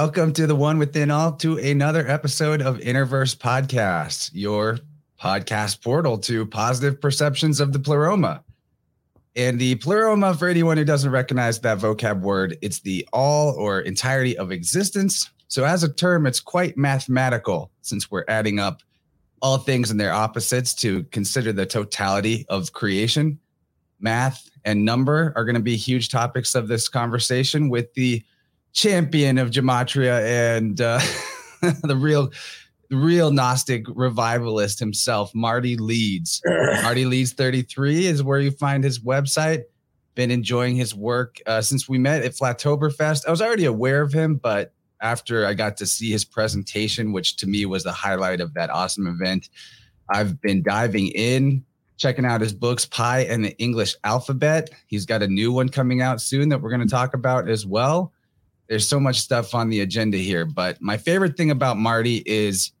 Welcome to the One Within All to another episode of Interverse Podcast, your podcast portal to positive perceptions of the pleroma. And the pleroma, for anyone who doesn't recognize that vocab word, it's the all or entirety of existence. So, as a term, it's quite mathematical since we're adding up all things and their opposites to consider the totality of creation. Math and number are going to be huge topics of this conversation with the champion of gematria and uh, the real the real Gnostic revivalist himself, Marty Leeds. Marty Leeds 33 is where you find his website. Been enjoying his work uh, since we met at Flattoberfest. I was already aware of him, but after I got to see his presentation, which to me was the highlight of that awesome event, I've been diving in, checking out his books, Pi and the English Alphabet. He's got a new one coming out soon that we're going to talk about as well. There's so much stuff on the agenda here, but my favorite thing about Marty is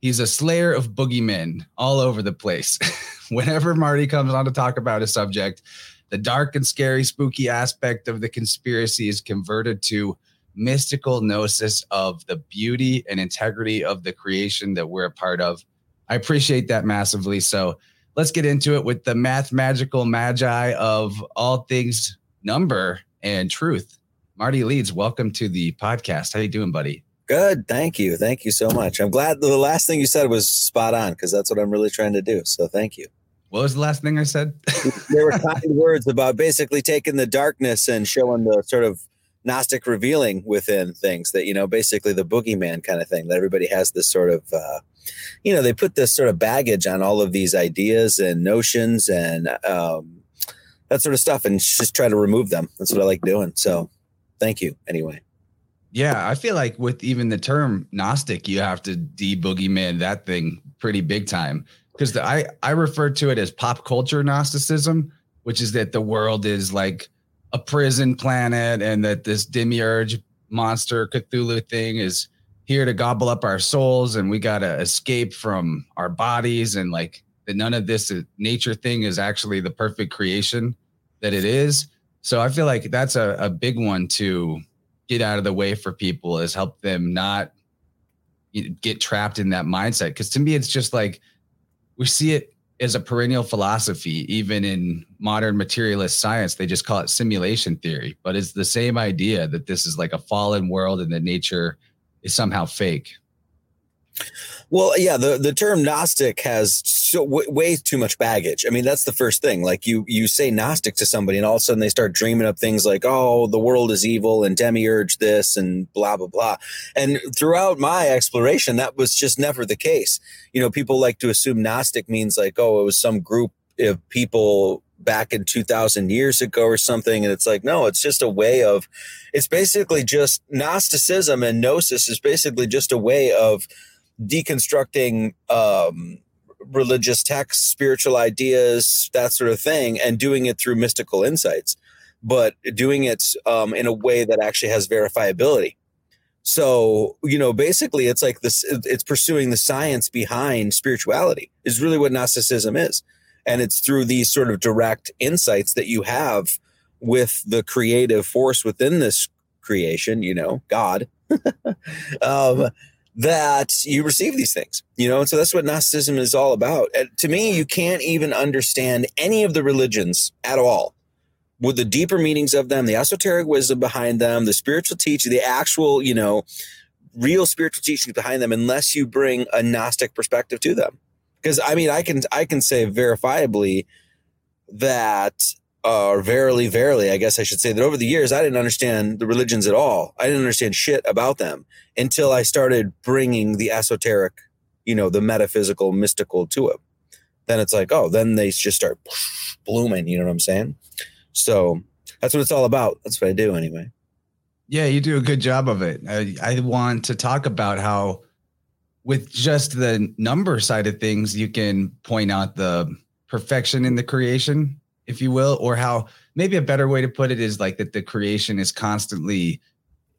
he's a slayer of boogeymen all over the place. Whenever Marty comes on to talk about a subject, the dark and scary, spooky aspect of the conspiracy is converted to mystical gnosis of the beauty and integrity of the creation that we're a part of. I appreciate that massively. So let's get into it with the math magical magi of all things number and truth. Marty Leeds, welcome to the podcast. How you doing, buddy? Good. Thank you. Thank you so much. I'm glad the last thing you said was spot on because that's what I'm really trying to do. So thank you. What was the last thing I said? there were kind words about basically taking the darkness and showing the sort of Gnostic revealing within things that, you know, basically the boogeyman kind of thing that everybody has this sort of, uh, you know, they put this sort of baggage on all of these ideas and notions and um, that sort of stuff and just try to remove them. That's what I like doing. So thank you anyway. Yeah, I feel like with even the term Gnostic, you have to de boogeyman that thing pretty big time because I I refer to it as pop culture Gnosticism, which is that the world is like a prison planet and that this demiurge monster Cthulhu thing is here to gobble up our souls and we got to escape from our bodies and like that none of this uh, nature thing is actually the perfect creation that it is so I feel like that's a, a big one to get out of the way for people is help them not get trapped in that mindset. Because to me, it's just like we see it as a perennial philosophy, even in modern materialist science. They just call it simulation theory, but it's the same idea that this is like a fallen world and that nature is somehow fake. Well, yeah, the, the term Gnostic has so w- way too much baggage. I mean, that's the first thing. Like you you say Gnostic to somebody, and all of a sudden they start dreaming up things like, "Oh, the world is evil," and demiurge this, and blah blah blah. And throughout my exploration, that was just never the case. You know, people like to assume Gnostic means like, oh, it was some group of people back in 2000 years ago or something and it's like no it's just a way of it's basically just gnosticism and gnosis is basically just a way of deconstructing um, religious texts, spiritual ideas, that sort of thing, and doing it through mystical insights, but doing it um, in a way that actually has verifiability. So, you know, basically it's like this, it's pursuing the science behind spirituality is really what Gnosticism is. And it's through these sort of direct insights that you have with the creative force within this creation, you know, God. um, that you receive these things, you know? And so that's what Gnosticism is all about. And to me, you can't even understand any of the religions at all with the deeper meanings of them, the esoteric wisdom behind them, the spiritual teaching, the actual, you know, real spiritual teachings behind them, unless you bring a Gnostic perspective to them. Because I mean, I can I can say verifiably that Uh, or verily, verily, I guess I should say that over the years, I didn't understand the religions at all. I didn't understand shit about them until I started bringing the esoteric, you know, the metaphysical, mystical to it. Then it's like, oh, then they just start blooming. You know what I'm saying? So that's what it's all about. That's what I do anyway. Yeah, you do a good job of it. I, I want to talk about how, with just the number side of things, you can point out the perfection in the creation if you will, or how maybe a better way to put it is like that the creation is constantly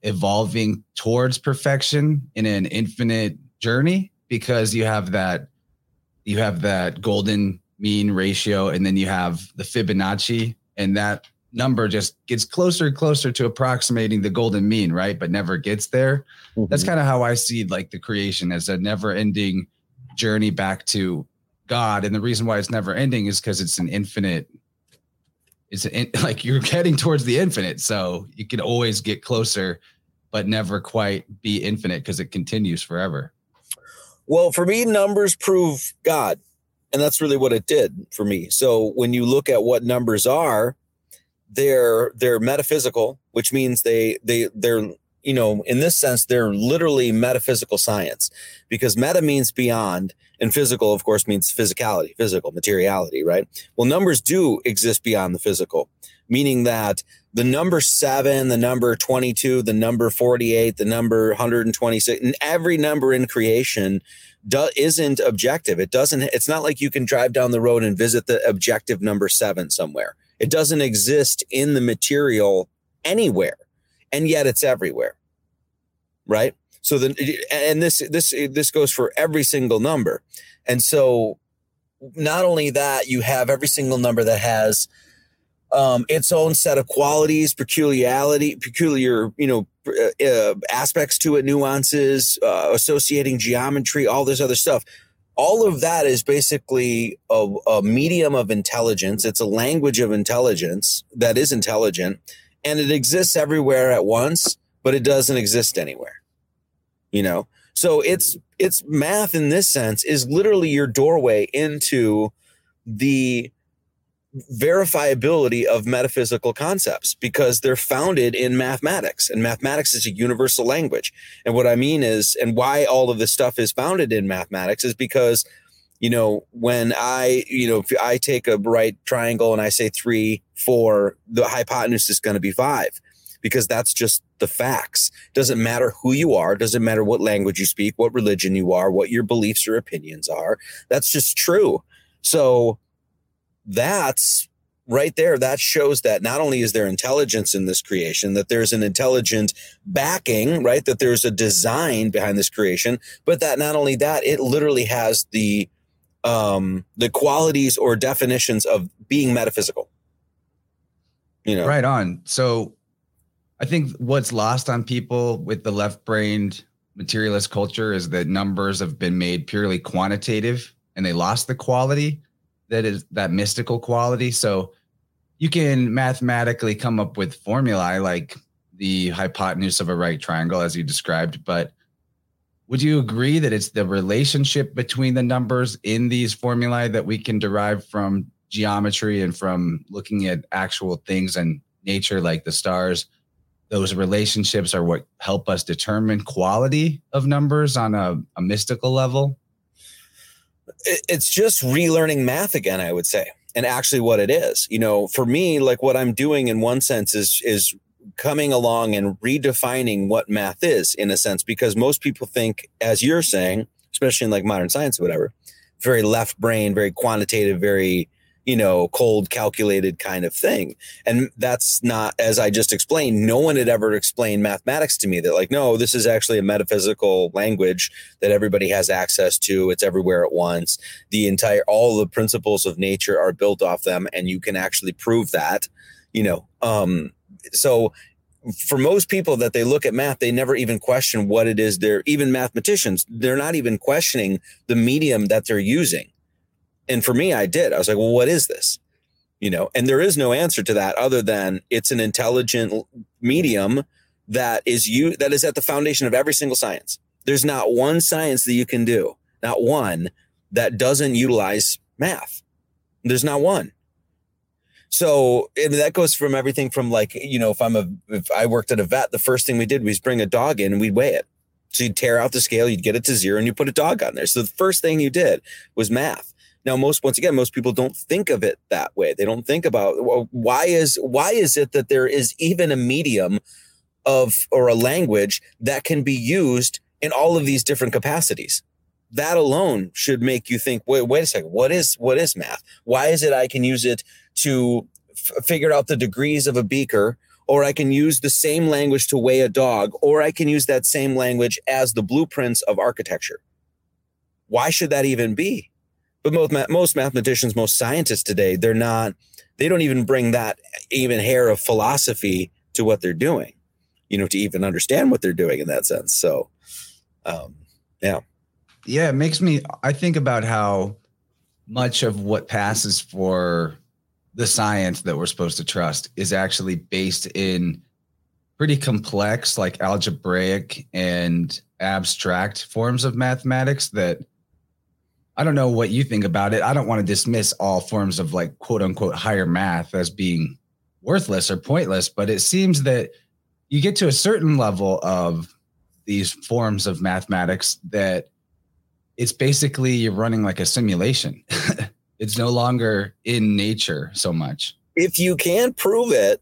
evolving towards perfection in an infinite journey because you have that you have that golden mean ratio and then you have the Fibonacci and that number just gets closer and closer to approximating the golden mean, right? But never gets there. Mm-hmm. That's kind of how I see like the creation as a never ending journey back to God. And the reason why it's never ending is because it's an infinite, it's an, like you're heading towards the infinite. So you can always get closer, but never quite be infinite because it continues forever. Well, for me, numbers prove God. And that's really what it did for me. So when you look at what numbers are, they're they're metaphysical, which means they they they're you know in this sense they're literally metaphysical science because meta means beyond and physical of course means physicality physical materiality right well numbers do exist beyond the physical meaning that the number 7 the number 22 the number 48 the number 126 and every number in creation do, isn't objective it doesn't it's not like you can drive down the road and visit the objective number 7 somewhere it doesn't exist in the material anywhere, and yet it's everywhere. Right? So then and this this this goes for every single number. And so not only that, you have every single number that has um, its own set of qualities, peculiarity, peculiar, you know, uh, aspects to it, nuances, uh, associating geometry, all this other stuff all of that is basically a, a, medium of intelligence. It's a language of intelligence that is intelligent and it exists everywhere at once, but it doesn't exist anywhere. You know? So it's it's math in this sense is literally your doorway into the verifiability of metaphysical concepts because they're founded in mathematics and mathematics is a universal language. And what I mean is, and why all of this stuff is founded in mathematics is because, you know, when I, you know, if I take a right triangle and I say three, four, the hypotenuse is going to be five because that's just the facts. Doesn't matter who you are, doesn't matter what language you speak, what religion you are, what your beliefs or opinions are. That's just true. So, that's right there that shows that not only is there intelligence in this creation that there's an intelligent backing right that there's a design behind this creation but that not only that it literally has the um the qualities or definitions of being metaphysical you know right on so i think what's lost on people with the left-brained materialist culture is that numbers have been made purely quantitative and they lost the quality that is that mystical quality. So you can mathematically come up with formulae like the hypotenuse of a right triangle, as you described, but would you agree that it's the relationship between the numbers in these formulae that we can derive from geometry and from looking at actual things and nature like the stars? Those relationships are what help us determine quality of numbers on a, a mystical level? it's just relearning math again, I would say, and actually what it is. You know, for me, like what I'm doing in one sense is is coming along and redefining what math is in a sense, because most people think, as you're saying, especially in like modern science or whatever, very left brain, very quantitative, very you know, cold, calculated kind of thing. And that's not, as I just explained, no one had ever explained mathematics to me that, like, no, this is actually a metaphysical language that everybody has access to. It's everywhere at once. The entire, all the principles of nature are built off them, and you can actually prove that, you know. Um, so for most people that they look at math, they never even question what it is they're even mathematicians, they're not even questioning the medium that they're using and for me, I did. I was like, well, what is this? You know, and there is no answer to that other than it's an intelligent medium that is you that is at the foundation of every single science. There's not one science that you can do, not one that doesn't utilize math. There's not one. So that goes from everything from like, you know, if I'm a, if I worked at a vet, the first thing we did was bring a dog in and we'd weigh it. So you'd tear out the scale, you'd get it to zero and you put a dog on there. So the first thing you did was math. Now, most once again, most people don't think of it that way. They don't think about well, why is why is it that there is even a medium of or a language that can be used in all of these different capacities. That alone should make you think, wait, wait a second, what is what is math? Why is it I can use it to f- figure out the degrees of a beaker, or I can use the same language to weigh a dog, or I can use that same language as the blueprints of architecture? Why should that even be? But most most mathematicians, most scientists today, they're not. They don't even bring that even hair of philosophy to what they're doing. You know, to even understand what they're doing in that sense. So, um, yeah, yeah, it makes me. I think about how much of what passes for the science that we're supposed to trust is actually based in pretty complex, like algebraic and abstract forms of mathematics that I don't know what you think about it. I don't want to dismiss all forms of like quote unquote higher math as being worthless or pointless, but it seems that you get to a certain level of these forms of mathematics that it's basically you're running like a simulation. it's no longer in nature so much. If you can prove it,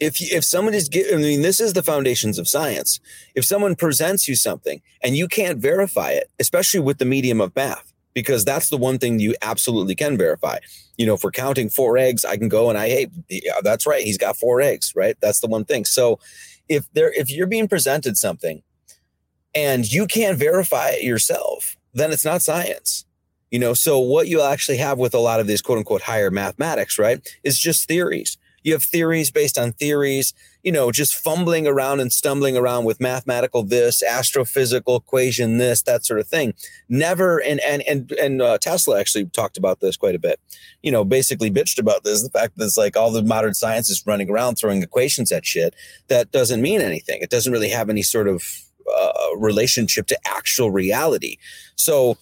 if you, if someone is I mean, this is the foundations of science. If someone presents you something and you can't verify it, especially with the medium of math, because that's the one thing you absolutely can verify. You know, for counting four eggs, I can go and I, hey, yeah, that's right, he's got four eggs, right? That's the one thing. So, if there, if you're being presented something and you can't verify it yourself, then it's not science. You know, so what you actually have with a lot of these quote unquote higher mathematics, right, is just theories. You have theories based on theories, you know, just fumbling around and stumbling around with mathematical this, astrophysical equation this, that sort of thing. Never, and and and and uh, Tesla actually talked about this quite a bit. You know, basically bitched about this, the fact that it's like all the modern science is running around throwing equations at shit that doesn't mean anything. It doesn't really have any sort of uh, relationship to actual reality. So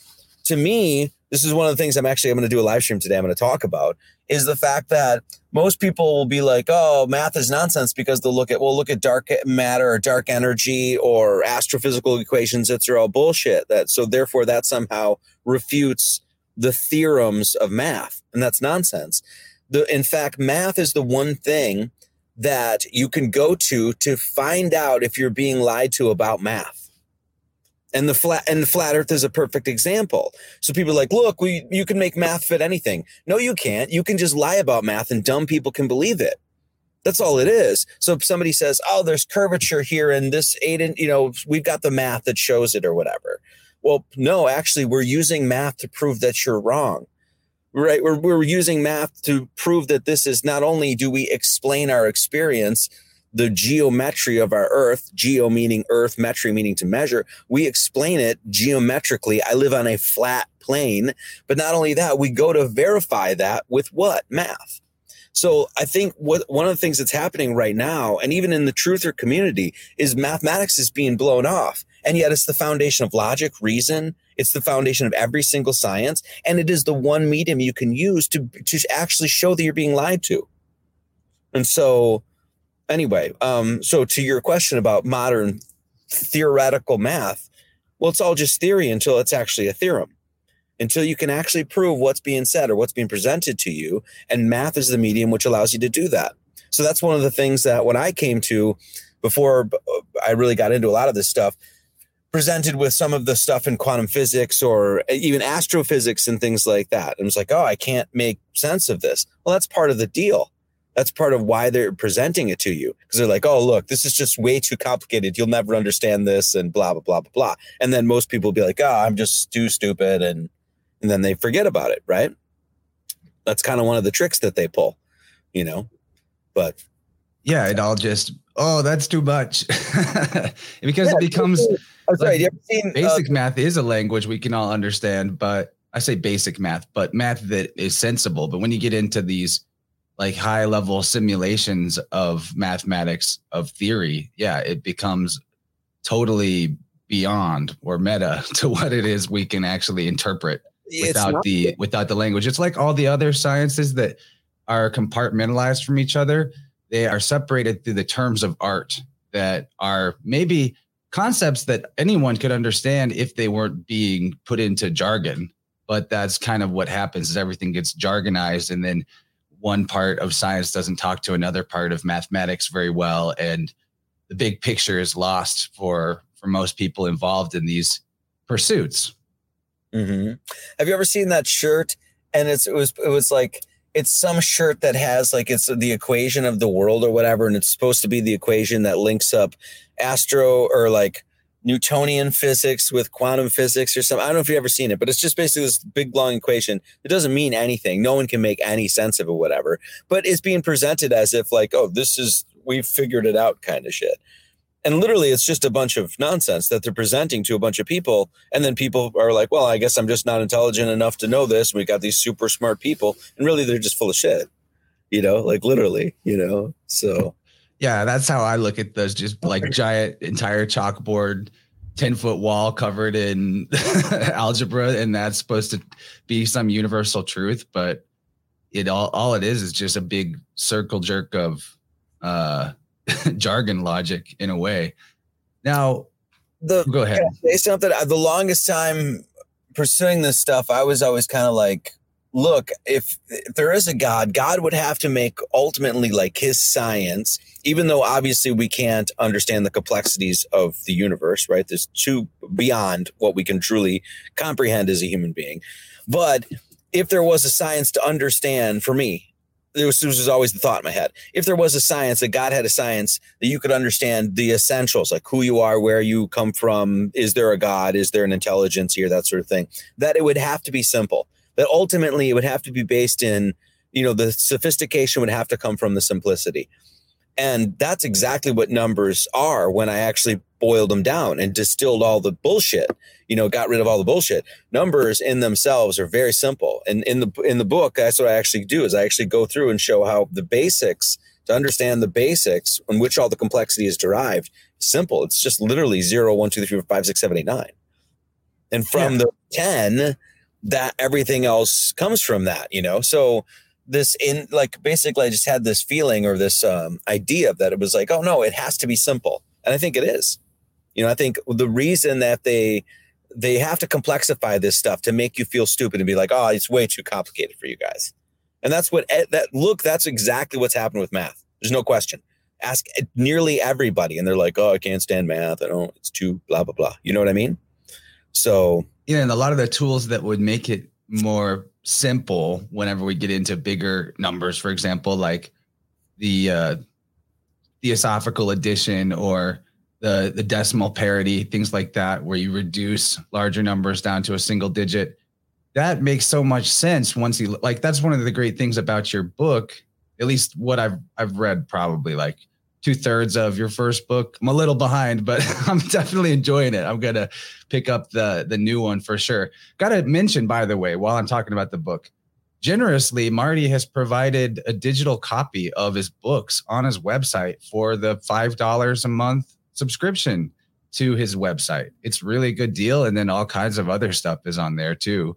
to me, this is one of the things I'm actually I'm going to do a live stream today. I'm going to talk about is the fact that most people will be like, "Oh, math is nonsense," because they'll look at well, look at dark matter or dark energy or astrophysical equations. It's all bullshit. That so therefore that somehow refutes the theorems of math, and that's nonsense. The in fact, math is the one thing that you can go to to find out if you're being lied to about math. And the flat and the flat earth is a perfect example. So people are like, look, we you can make math fit anything. No, you can't. You can just lie about math and dumb people can believe it. That's all it is. So if somebody says, "Oh, there's curvature here and this eight in, you know, we've got the math that shows it or whatever." Well, no, actually, we're using math to prove that you're wrong right? We're, we're using math to prove that this is not only do we explain our experience, the geometry of our earth, geo meaning earth, metry meaning to measure, we explain it geometrically. I live on a flat plane, but not only that, we go to verify that with what? Math. So I think what one of the things that's happening right now, and even in the truther community, is mathematics is being blown off. And yet it's the foundation of logic, reason, it's the foundation of every single science, and it is the one medium you can use to to actually show that you're being lied to. And so, anyway, um, so to your question about modern theoretical math, well, it's all just theory until it's actually a theorem. Until you can actually prove what's being said or what's being presented to you, and math is the medium which allows you to do that. So that's one of the things that when I came to before I really got into a lot of this stuff, presented with some of the stuff in quantum physics or even astrophysics and things like that. And it's like, oh, I can't make sense of this. Well, that's part of the deal. That's part of why they're presenting it to you because they're like, oh, look, this is just way too complicated. You'll never understand this and blah, blah, blah, blah, blah. And then most people will be like, oh, I'm just too stupid. And, and then they forget about it. Right. That's kind of one of the tricks that they pull, you know, but yeah, it all just, oh, that's too much because yeah, it becomes that's like. You ever seen uh, basic uh, math is a language we can all understand, but I say basic math, but math that is sensible. But when you get into these like high level simulations of mathematics of theory, yeah, it becomes totally beyond or meta to what it is we can actually interpret without the without the language. It's like all the other sciences that are compartmentalized from each other. They are separated through the terms of art that are maybe concepts that anyone could understand if they weren't being put into jargon. But that's kind of what happens is everything gets jargonized and then one part of science doesn't talk to another part of mathematics very well. And the big picture is lost for for most people involved in these pursuits. Mm-hmm. Have you ever seen that shirt? And it's it was it was like it's some shirt that has like it's the equation of the world or whatever, and it's supposed to be the equation that links up astro or like Newtonian physics with quantum physics or something. I don't know if you've ever seen it, but it's just basically this big long equation. It doesn't mean anything. No one can make any sense of it, whatever. But it's being presented as if like, oh, this is we've figured it out kind of shit. And literally it's just a bunch of nonsense that they're presenting to a bunch of people. And then people are like, well, I guess I'm just not intelligent enough to know this. We got these super smart people. And really they're just full of shit. You know, like literally, you know. So yeah, that's how I look at those just like giant entire chalkboard, 10 foot wall covered in algebra. And that's supposed to be some universal truth. But it all, all it is is just a big circle jerk of uh, jargon logic in a way. Now, the go ahead. Say something. The longest time pursuing this stuff, I was always kind of like, look, if, if there is a God, God would have to make ultimately like his science, even though obviously we can't understand the complexities of the universe, right? There's too beyond what we can truly comprehend as a human being. But if there was a science to understand for me, this was always the thought in my head. If there was a science, that God had a science that you could understand the essentials, like who you are, where you come from, is there a God, is there an intelligence here, that sort of thing, that it would have to be simple that ultimately it would have to be based in, you know, the sophistication would have to come from the simplicity. And that's exactly what numbers are when I actually boiled them down and distilled all the bullshit, you know, got rid of all the bullshit. Numbers in themselves are very simple. And in the in the book, that's what I actually do is I actually go through and show how the basics to understand the basics on which all the complexity is derived simple. It's just literally zero, one, two, three, four, five, six, seven, eight, nine. And from yeah. the 10, that everything else comes from that, you know? So this in like basically I just had this feeling or this um, idea that it was like, oh no, it has to be simple. And I think it is. You know, I think the reason that they they have to complexify this stuff to make you feel stupid and be like, oh, it's way too complicated for you guys. And that's what that look, that's exactly what's happened with math. There's no question. Ask nearly everybody, and they're like, oh, I can't stand math. I don't, it's too blah, blah, blah. You know what I mean? So know, and a lot of the tools that would make it more simple whenever we get into bigger numbers, for example, like the uh, theosophical addition or the the decimal parity, things like that, where you reduce larger numbers down to a single digit. That makes so much sense once you like. That's one of the great things about your book, at least what I've I've read. Probably like two thirds of your first book. I'm a little behind, but I'm definitely enjoying it. I'm gonna pick up the the new one for sure. Got to mention, by the way, while I'm talking about the book, generously, Marty has provided a digital copy of his books on his website for the five dollars a month subscription to his website. It's really a good deal, and then all kinds of other stuff is on there too.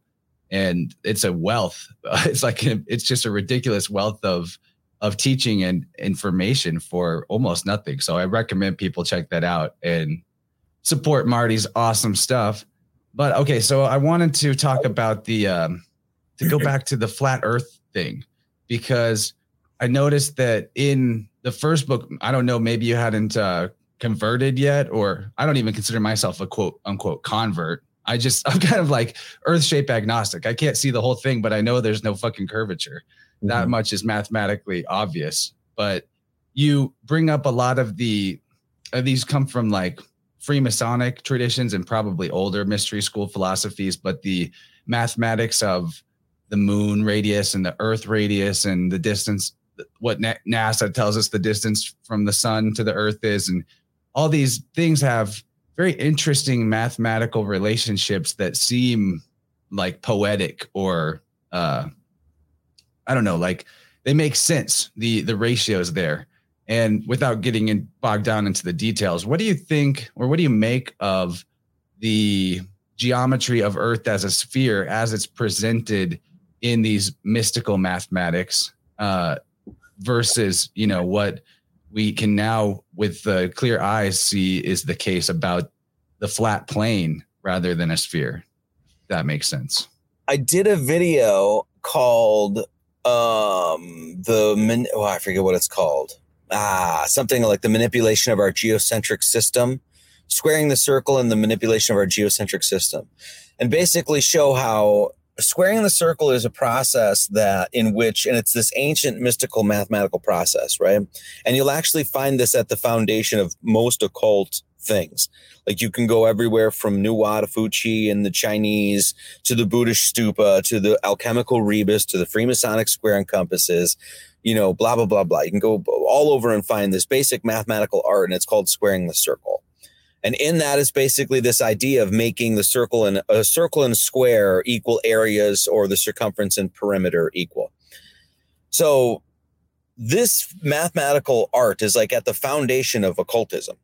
And it's a wealth. It's like it's just a ridiculous wealth of of teaching and information for almost nothing. So I recommend people check that out and support Marty's awesome stuff. But okay, so I wanted to talk about the um, to go back to the flat Earth thing because I noticed that in the first book, I don't know, maybe you hadn't uh, converted yet, or I don't even consider myself a quote unquote convert. I just I'm kind of like Earth shape agnostic. I can't see the whole thing, but I know there's no fucking curvature mm-hmm. that much is mathematically obvious. But you bring up a lot of the uh, these come from like Freemasonic traditions and probably older mystery school philosophies, but the mathematics of the moon radius and the earth radius and the distance what NASA tells us the distance from the sun to the earth is and all these things have very interesting mathematical relationships that seem like poetic or uh, I don't know, like they make sense. The the ratios there. And without getting in bogged down into the details, what do you think or what do you make of the geometry of Earth as a sphere as it's presented in these mystical mathematics uh, versus, you know, what we can now with the clear eyes see is the case about the flat plane rather than a sphere. That makes sense. I did a video called um the min- oh I forget what it's called. Ah, something like the manipulation of our geocentric system, squaring the circle and the manipulation of our geocentric system. And basically show how squaring the circle is a process that in which and it's this ancient mystical mathematical process, right? And you'll actually find this at the foundation of most occult things. Like you can go everywhere from Nuwa to Fuxi and the Chinese to the Buddhist stupa to the alchemical rebus to the Freemasonic square and compasses, you know, blah, blah, blah, blah. You can go all over and find this basic mathematical art, and it's called squaring the circle. And in that is basically this idea of making the circle and a circle and square equal areas or the circumference and perimeter equal. So this mathematical art is like at the foundation of occultism,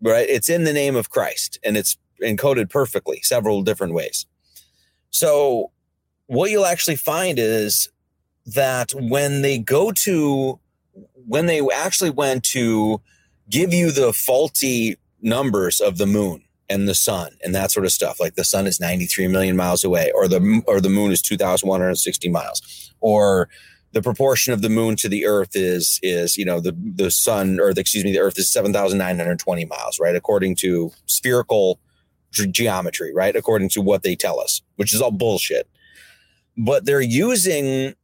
right? It's in the name of Christ and it's encoded perfectly several different ways. So what you'll actually find is that when they go to when they actually went to give you the faulty numbers of the moon and the sun and that sort of stuff like the sun is 93 million miles away or the or the moon is 2160 miles or the proportion of the moon to the earth is is you know the the sun or the, excuse me the earth is 7920 miles right? According to spherical ge- geometry right? According to what they tell us which is all bullshit. But they're using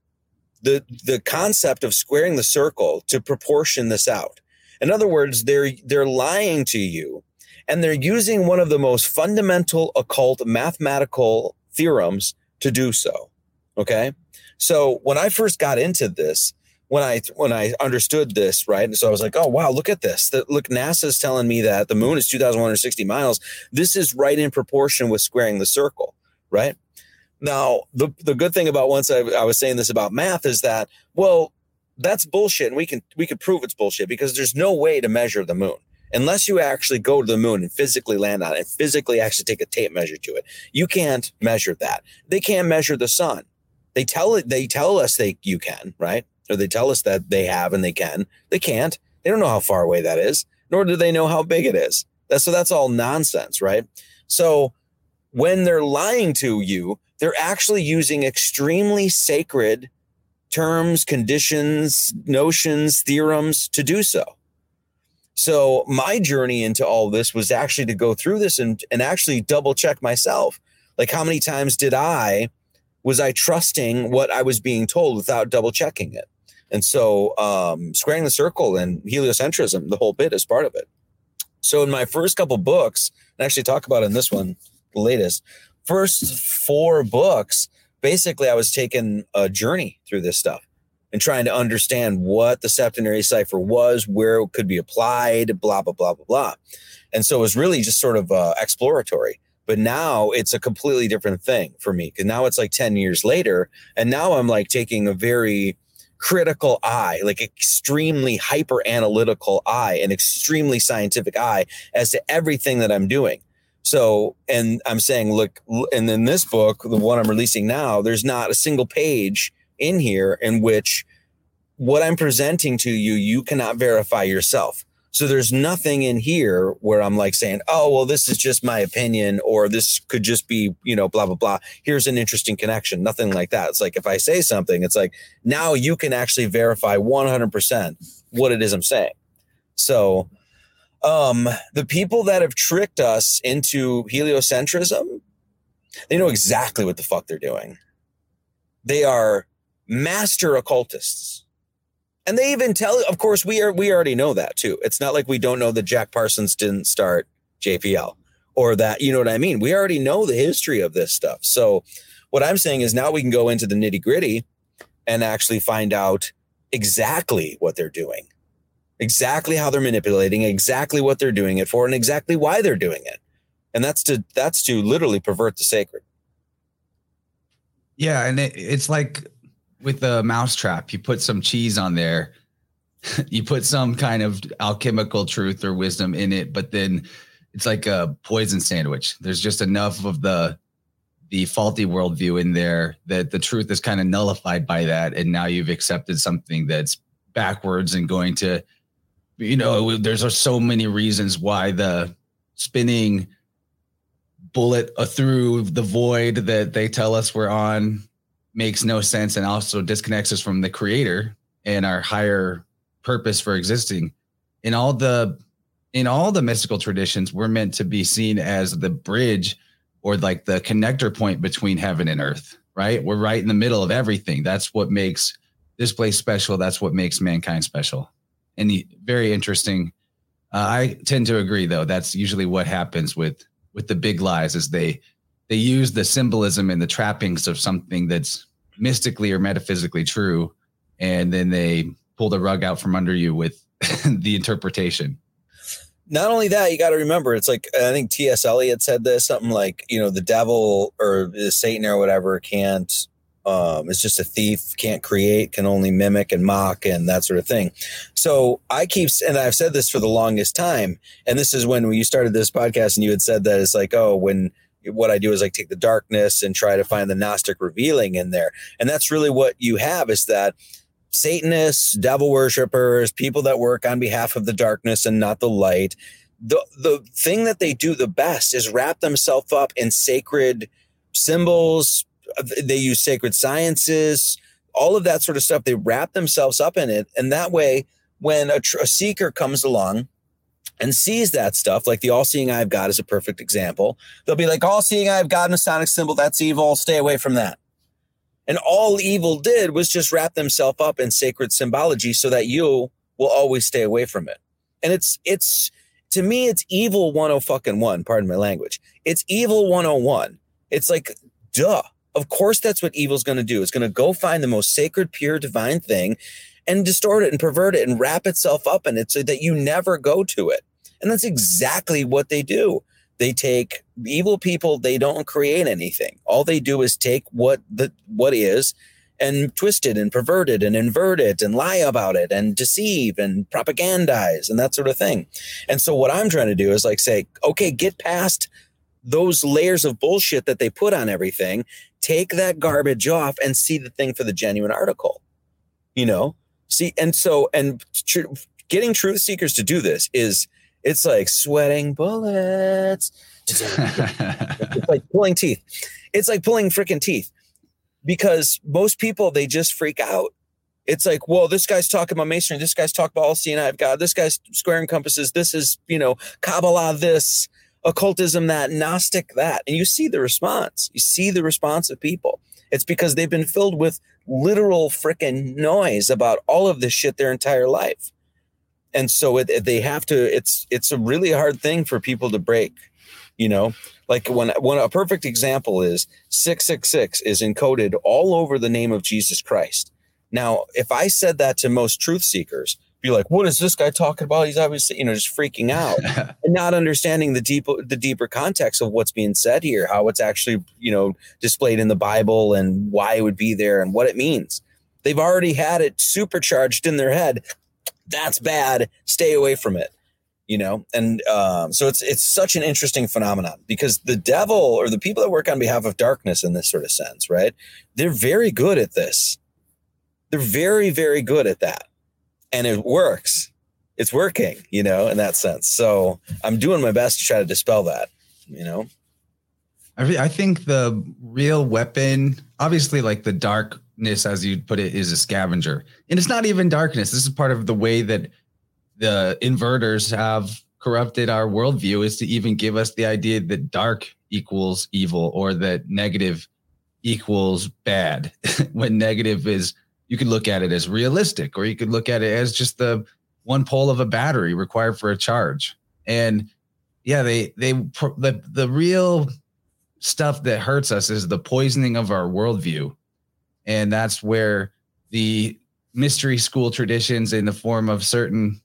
the the concept of squaring the circle to proportion this out. In other words they're they're lying to you and they're using one of the most fundamental occult mathematical theorems to do so okay so when I first got into this, when I when I understood this, right, and so I was like, oh wow, look at this. The, look, NASA's telling me that the moon is 2,160 miles. This is right in proportion with squaring the circle, right? Now, the the good thing about once I, I was saying this about math is that well, that's bullshit, and we can we can prove it's bullshit because there's no way to measure the moon unless you actually go to the moon and physically land on it and physically actually take a tape measure to it. You can't measure that. They can't measure the sun. They tell it. They tell us they you can right, or they tell us that they have and they can. They can't. They don't know how far away that is, nor do they know how big it is. That's so that's all nonsense, right? So when they're lying to you, they're actually using extremely sacred terms, conditions, notions, theorems to do so. So my journey into all this was actually to go through this and, and actually double check myself. Like how many times did I was I trusting what I was being told without double checking it? And so, um, squaring the circle and heliocentrism, the whole bit is part of it. So, in my first couple books, and actually talk about in this one, the latest, first four books, basically, I was taking a journey through this stuff and trying to understand what the septenary cipher was, where it could be applied, blah, blah, blah, blah, blah. And so it was really just sort of uh, exploratory. But now it's a completely different thing for me because now it's like 10 years later. And now I'm like taking a very critical eye, like extremely hyper analytical eye, an extremely scientific eye as to everything that I'm doing. So, and I'm saying, look, and in this book, the one I'm releasing now, there's not a single page in here in which what I'm presenting to you, you cannot verify yourself. So there's nothing in here where I'm like saying, oh, well, this is just my opinion, or this could just be, you know, blah, blah, blah. Here's an interesting connection. Nothing like that. It's like if I say something, it's like now you can actually verify 100% what it is I'm saying. So, um, the people that have tricked us into heliocentrism, they know exactly what the fuck they're doing. They are master occultists and they even tell of course we are we already know that too. It's not like we don't know that jack parsons didn't start jpl or that you know what i mean? We already know the history of this stuff. So what i'm saying is now we can go into the nitty gritty and actually find out exactly what they're doing exactly how they're manipulating exactly what they're doing it for and exactly why they're doing it. And that's to that's to literally pervert the sacred. Yeah and it, it's like with the mousetrap, you put some cheese on there, you put some kind of alchemical truth or wisdom in it, but then it's like a poison sandwich. There's just enough of the the faulty worldview in there that the truth is kind of nullified by that, and now you've accepted something that's backwards and going to, you know, there's so many reasons why the spinning bullet uh, through the void that they tell us we're on makes no sense and also disconnects us from the creator and our higher purpose for existing. In all the in all the mystical traditions we're meant to be seen as the bridge or like the connector point between heaven and earth right? We're right in the middle of everything. That's what makes this place special. That's what makes mankind special. And very interesting. Uh, I tend to agree, though. That's usually what happens with with the big lies, is they they use the symbolism and the trappings of something that's mystically or metaphysically true, and then they pull the rug out from under you with the interpretation. Not only that, you got to remember, it's like I think T.S. Eliot said this something like, you know, the devil or Satan or whatever can't um, is just a thief, can't create, can only mimic and mock and that sort of thing. So I keep, and I've said this for the longest time. And this is when you started this podcast and you had said that it's like, oh, when what I do is like take the darkness and try to find the Gnostic revealing in there. And that's really what you have is that Satanists, devil worshippers, people that work on behalf of the darkness and not the light. The the thing that they do the best is wrap themselves up in sacred symbols. Uh, they use sacred sciences, all of that sort of stuff. They wrap themselves up in it, and that way, when a, a seeker comes along and sees that stuff, like the all-seeing eye of God is a perfect example. They'll be like, "All-seeing eye of God, Masonic symbol, that's evil. Stay away from that." And all evil did was just wrap themselves up in sacred symbology so that you will always stay away from it. And it's, it's, to me, it's evil 10 fucking one. Pardon my language. It's evil 101. It's like, duh. Of course, that's what evil's going to do. It's going to go find the most sacred, pure, divine thing and distort it and pervert it and wrap itself up in it so that you never go to it. And that's exactly what they do. They take evil people, they don't create anything. All they do is take what the what is and twist it and pervert it and invert it and lie about it and deceive and propagandize and that sort of thing. And so what I'm trying to do is like say, okay, get past those layers of bullshit that they put on everything, take that garbage off and see the thing for the genuine article. You know? See, and so and tr- getting truth seekers to do this is it's like sweating bullets. it's like pulling teeth. It's like pulling freaking teeth because most people they just freak out. It's like, well, this guy's talking about masonry. This guy's talking about all I've got. This guy's squaring compasses. This is, you know, Kabbalah, this, occultism, that, Gnostic, that. And you see the response. You see the response of people. It's because they've been filled with literal freaking noise about all of this shit their entire life and so it, they have to it's it's a really hard thing for people to break you know? Like when when a perfect example is 666 is encoded all over the name of jesus christ. Now if i said that to most truth seekers be like what is this guy talking about? He's obviously you know just freaking out and not understanding the deeper the deeper context of what's being said here how it's actually you know displayed in the bible and why it would be there and what it means. They've already had it supercharged in their head that's bad. Stay away from it. You know, and um, so it's it's such an interesting phenomenon because the devil or the people that work on behalf of darkness in this sort of sense, right? They're very good at this. They're very very good at that, and it works. It's working, you know, in that sense. So I'm doing my best to try to dispel that. You know. I, I think the real weapon, obviously, like the dark darkness, as you put it, is a scavenger. And it's not even darkness. This is part of the way that the inverters have corrupted our worldview is to even give us the idea that dark equals evil or that negative equals bad. when negative is, you could look at it as realistic, or you could look at it as just the one pole of a battery required for a charge. And yeah, they they the the real stuff that hurts us is the poisoning of our worldview and that's where the mystery school traditions in the form of certain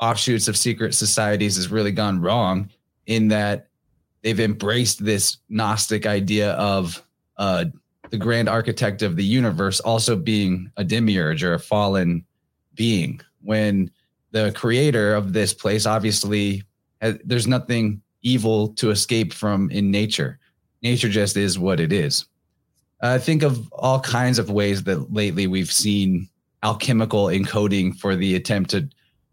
offshoots of secret societies has really gone wrong in that they've embraced this gnostic idea of uh, the grand architect of the universe also being a demiurge or a fallen being. When the creator of this place obviously has, there's nothing evil to escape from in nature. Nature just is what it is uh, think of all kinds of ways that lately we've seen alchemical encoding for the attempt to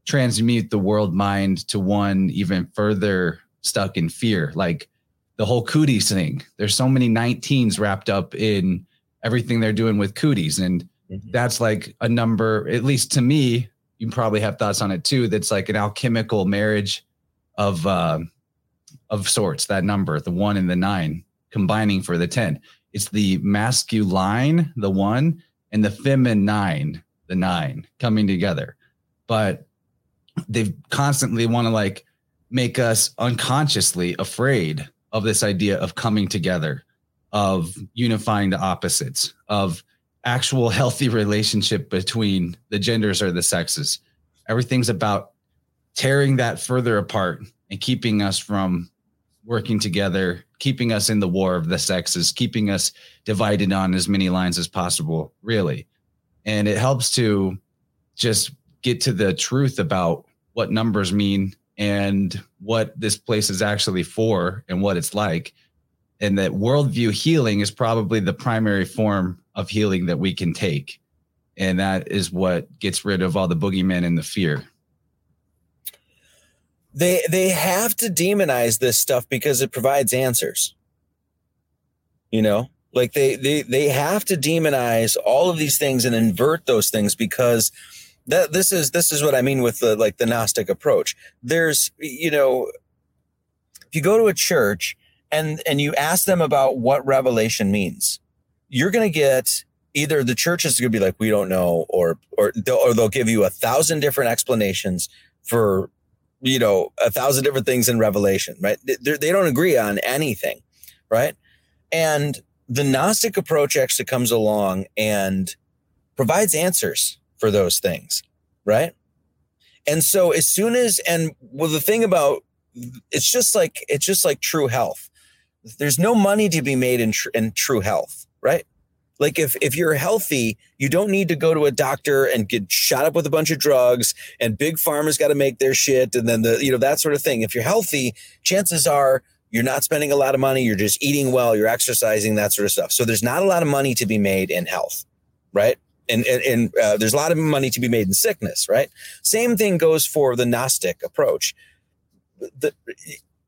transmute the world mind to one even further stuck in fear, like the whole cooties thing. There's so many 19s wrapped up in everything they're doing with cooties. And mm-hmm. that's like a number, at least to me, you probably have thoughts on it too. That's like an alchemical marriage of uh, of sorts. That number, the one and the nine, combining for the ten it's the masculine, the one, and the feminine, the nine coming together. But they constantly want to like make us unconsciously afraid of this idea of coming together, of unifying the opposites, of actual healthy relationship between the genders or the sexes. Everything's about tearing that further apart and keeping us from working together, keeping us in the war of the sexes, keeping us divided on as many lines as possible, really. And it helps to just get to the truth about what numbers mean and what this place is actually for and what it's like. And that worldview healing is probably the primary form of healing that we can take. And that is what gets rid of all the boogeymen and the fear. They they have to demonize this stuff because it provides answers. You know, like they they they have to demonize all of these things and invert those things because that this is this is what I mean with the like the Gnostic approach. There's you know, if you go to a church and and you ask them about what revelation means, you're going to get either the church is going to be like we don't know, or or they'll, or they'll give you a thousand different explanations for you know a thousand different things in Revelation, right? They, they don't agree on anything, right? And the Gnostic approach actually comes along and provides answers for those things, right? And so as soon as and well the thing about it's just like it's just like true health. There's no money to be made in tr- in true health, right? Like if if you're healthy, you don't need to go to a doctor and get shot up with a bunch of drugs and big pharma's got to make their shit and then the you know that sort of thing. If you're healthy, chances are you're not spending a lot of money, you're just eating well, you're exercising, that sort of stuff. So there's not a lot of money to be made in health, right? and and, and uh, there's a lot of money to be made in sickness, right? Same thing goes for the Gnostic approach. The,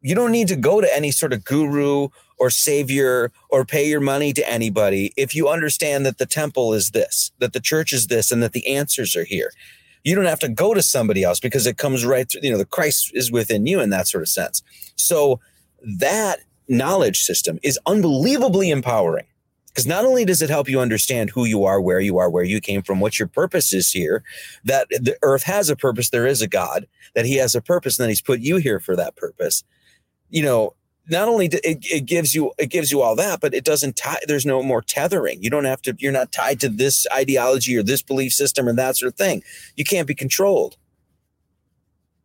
you don't need to go to any sort of guru or savior or pay your money to anybody if you understand that the temple is this, that the church is this, and that the answers are here. You don't have to go to somebody else because it comes right through, you know, the Christ is within you in that sort of sense. So that knowledge system is unbelievably empowering because not only does it help you understand who you are, where you are, where you came from, what your purpose is here, that the earth has a purpose, there is a God, that he has a purpose, and that he's put you here for that purpose. You know, not only it, it gives you it gives you all that, but it doesn't tie. There's no more tethering. You don't have to. You're not tied to this ideology or this belief system or that sort of thing. You can't be controlled.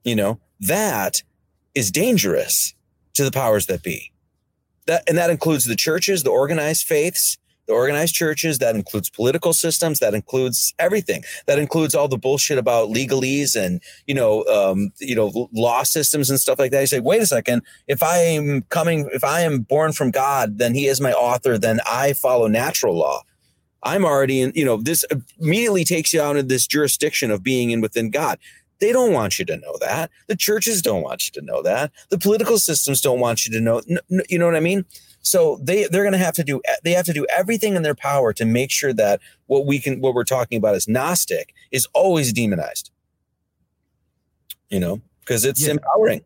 You know that is dangerous to the powers that be that and that includes the churches, the organized faiths, the organized churches. That includes political systems. That includes everything. That includes all the bullshit about legalese and you know, um, you know, law systems and stuff like that. You say, wait a second. If I am coming, if I am born from God, then He is my author. Then I follow natural law. I'm already in. You know, this immediately takes you out of this jurisdiction of being in within God. They don't want you to know that. The churches don't want you to know that. The political systems don't want you to know. You know what I mean? So they they're going to have to do they have to do everything in their power to make sure that what we can what we're talking about is Gnostic is always demonized. You know, because it's yeah. empowering.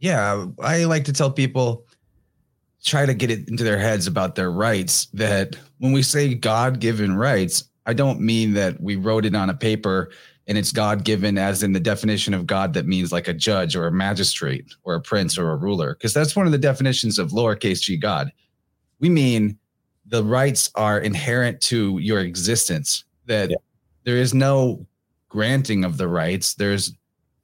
Yeah, I like to tell people try to get it into their heads about their rights that when we say God-given rights, I don't mean that we wrote it on a paper and it's God given as in the definition of God that means like a judge or a magistrate or a prince or a ruler, because that's one of the definitions of lowercase g God. We mean the rights are inherent to your existence, that yeah. there is no granting of the rights. There's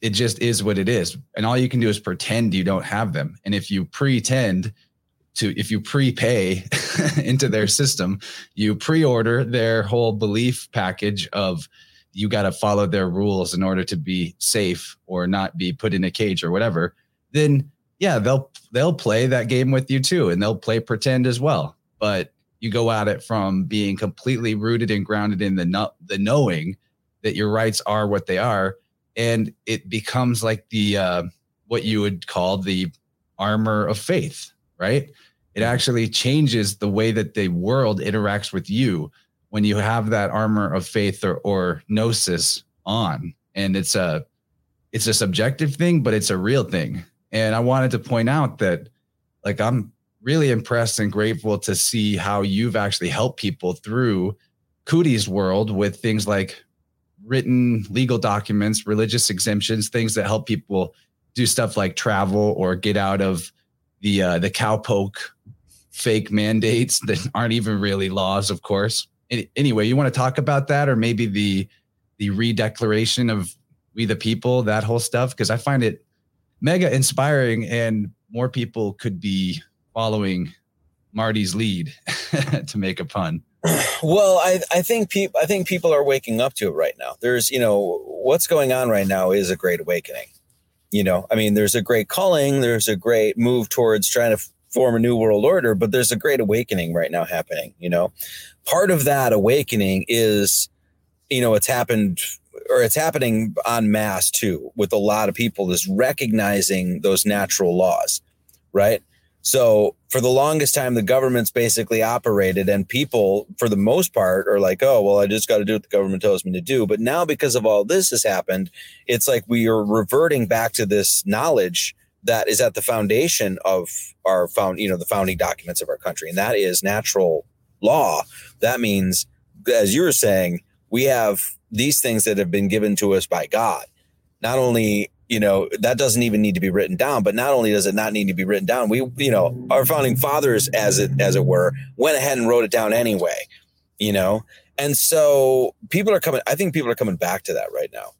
it just is what it is. And all you can do is pretend you don't have them. And if you pretend to if you prepay into their system, you pre-order their whole belief package of you got to follow their rules in order to be safe or not be put in a cage or whatever, then yeah, they'll they'll play that game with you too, and they'll play pretend as well. But you go at it from being completely rooted and grounded in the no, the knowing that your rights are what they are, and it becomes like the uh, what you would call the armor of faith, right? It actually changes the way that the world interacts with you when you have that armor of faith or, or gnosis on. And it's a it's a subjective thing but it's a real thing. And i wanted to point out that like i'm really impressed and grateful to see how you've actually helped people through cootie's world with things like written legal documents, religious exemptions, things that help people do stuff like travel or get out of the uh, the cowpoke fake mandates that aren't even really laws, of course. Anyway, you want to talk about that, or maybe the the redeclaration of we the people, that whole stuff, because I find it mega inspiring, and more people could be following Marty's lead, to make a pun. Well, I, I think people I think people are waking up to it right now. There's, you know, what's going on right now is a great awakening. You know, I mean, there's a great calling, there's a great move towards trying to form a new world order, but there's a great awakening right now happening. You know, part of that awakening is, you know, it's happened or it's happening on mass too with a lot of people is recognizing those natural laws, right? So for the longest time, the government's basically operated, and people, for the most part, are like, "Oh, well, I just got to do what the government tells me to do." But now, because of all this has happened, it's like we are reverting back to this knowledge that is at the foundation of our found, you know, the founding documents of our country, and that is natural law. That means, as you were saying, we have these things that have been given to us by God. Not only you know that doesn't even need to be written down but not only does it not need to be written down we you know our founding fathers as it as it were went ahead and wrote it down anyway you know and so people are coming i think people are coming back to that right now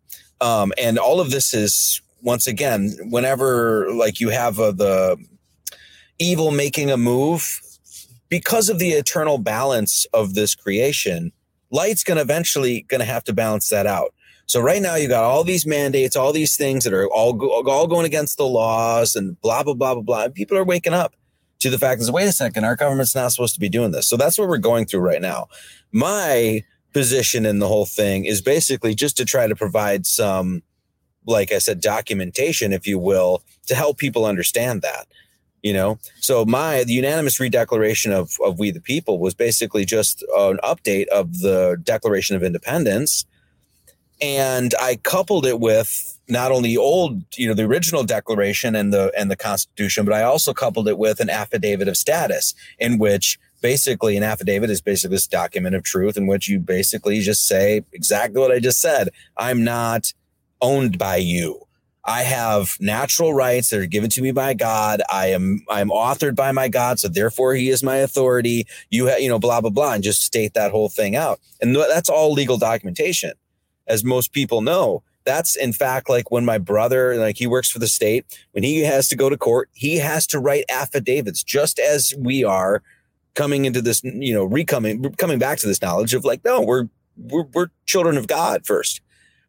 um, and all of this is once again whenever like you have uh, the evil making a move because of the eternal balance of this creation light's going to eventually going to have to balance that out so right now you got all these mandates, all these things that are all go, all going against the laws and blah blah blah blah blah. And people are waking up to the fact that wait a second, our government's not supposed to be doing this. So that's what we're going through right now. My position in the whole thing is basically just to try to provide some, like I said, documentation, if you will, to help people understand that you know so my the unanimous redeclaration of of we the people was basically just an update of the declaration of independence and I coupled it with not only old, you know, the original Declaration and the and the Constitution, but I also coupled it with an affidavit of status, in which basically an affidavit is basically this document of truth, in which you basically just say exactly what I just said. I'm not owned by you. I have natural rights that are given to me by God. I am I'm authored by my God, so therefore He is my authority. You have you know blah blah blah, and just state that whole thing out, and that's all legal documentation as most people know, that's in fact like when my brother like he works for the state when he has to go to court he has to write affidavits just as we are coming into this you know recoming coming back to this knowledge of like no we're we're, we're children of god first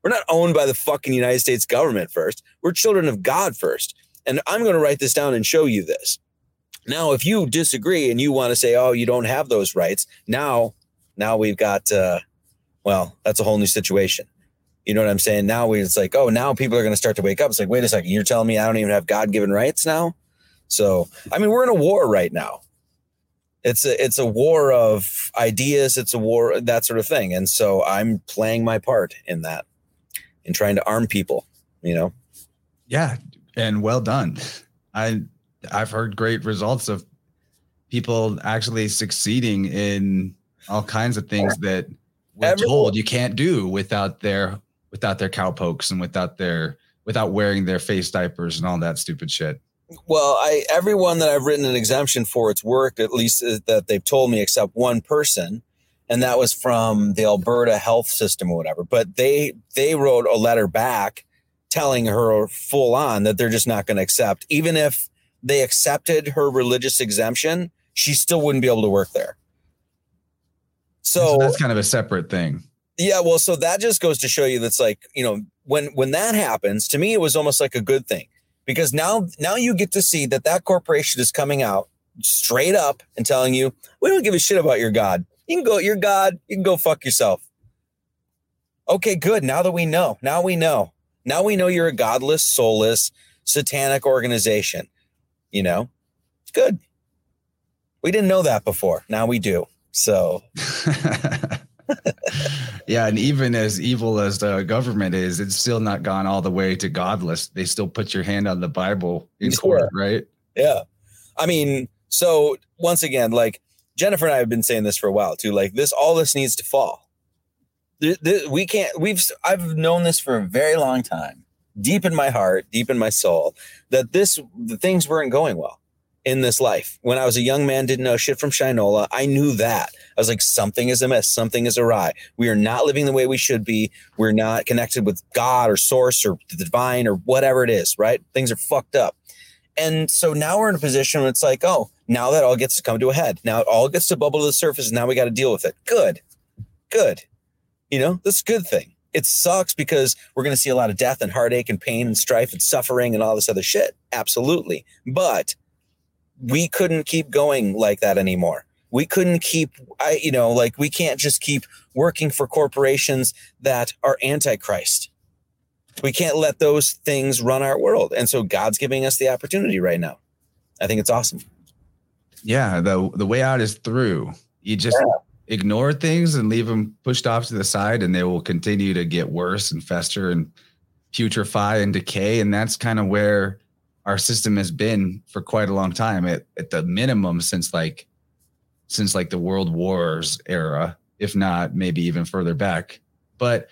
we're not owned by the fucking united states government first we're children of god first and i'm going to write this down and show you this now if you disagree and you want to say oh you don't have those rights now now we've got uh well, that's a whole new situation. You know what I'm saying? Now we it's like, oh, now people are going to start to wake up. It's like, wait a second, you're telling me I don't even have God given rights now? So, I mean, we're in a war right now. It's a it's a war of ideas. It's a war that sort of thing, and so I'm playing my part in that, in trying to arm people. You know. Yeah, and well done. I I've heard great results of people actually succeeding in all kinds of things that we're Everyone, told you can't do without their without their cowpokes and without their without wearing their face diapers and all that stupid shit. Well, I everyone that I've written an exemption for, it's worked at least uh, that they've told me, except one person, and that was from the Alberta Health System or whatever. But they they wrote a letter back telling her full on that they're just not going to accept, even if they accepted her religious exemption, she still wouldn't be able to work there. So, so that's kind of a separate thing. Yeah, well, so that just goes to show you that's like, you know, when when that happens, to me it was almost like a good thing because now now you get to see that that corporation is coming out straight up and telling you, "We don't give a shit about your god. You can go your god, you can go fuck yourself." Okay, good. Now that we know. Now we know. Now we know you're a godless, soulless, satanic organization. You know? Good. We didn't know that before. Now we do. So yeah, and even as evil as the government is, it's still not gone all the way to godless. They still put your hand on the Bible in court, right? Yeah. I mean, so once again, like Jennifer and I have been saying this for a while too. Like this, all this needs to fall. The, the, we can't. We've. I've known this for a very long time, deep in my heart, deep in my soul, that this the things weren't going well in this life. When I was a young man, didn't know shit from Shinola. I knew that. I was like, something is amiss, something is awry. We are not living the way we should be. We're not connected with God or source or the divine or whatever it is, right? Things are fucked up. And so now we're in a position where it's like, oh, now that all gets to come to a head. Now it all gets to bubble to the surface. And now we got to deal with it. Good. Good. You know, that's a good thing. It sucks because we're going to see a lot of death and heartache and pain and strife and suffering and all this other shit. Absolutely. But we couldn't keep going like that anymore. We couldn't keep, I, you know, like we can't just keep working for corporations that are antichrist. We can't let those things run our world. And so God's giving us the opportunity right now. I think it's awesome. Yeah. The, the way out is through. You just yeah. ignore things and leave them pushed off to the side, and they will continue to get worse and fester and putrefy and decay. And that's kind of where our system has been for quite a long time at, at the minimum since like since like the world wars era if not maybe even further back but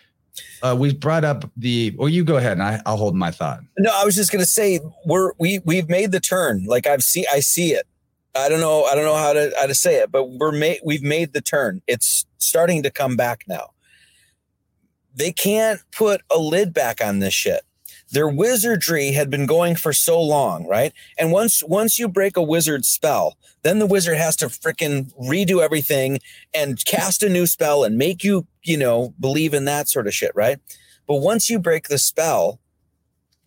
uh, we brought up the or you go ahead and I, i'll hold my thought. No i was just going to say we're we we've made the turn. Like i've see i see it. I don't know i don't know how to how to say it but we're made we've made the turn. It's starting to come back now. They can't put a lid back on this shit their wizardry had been going for so long, right? And once once you break a wizard spell, then the wizard has to freaking redo everything and cast a new spell and make you, you know, believe in that sort of shit, right? But once you break the spell,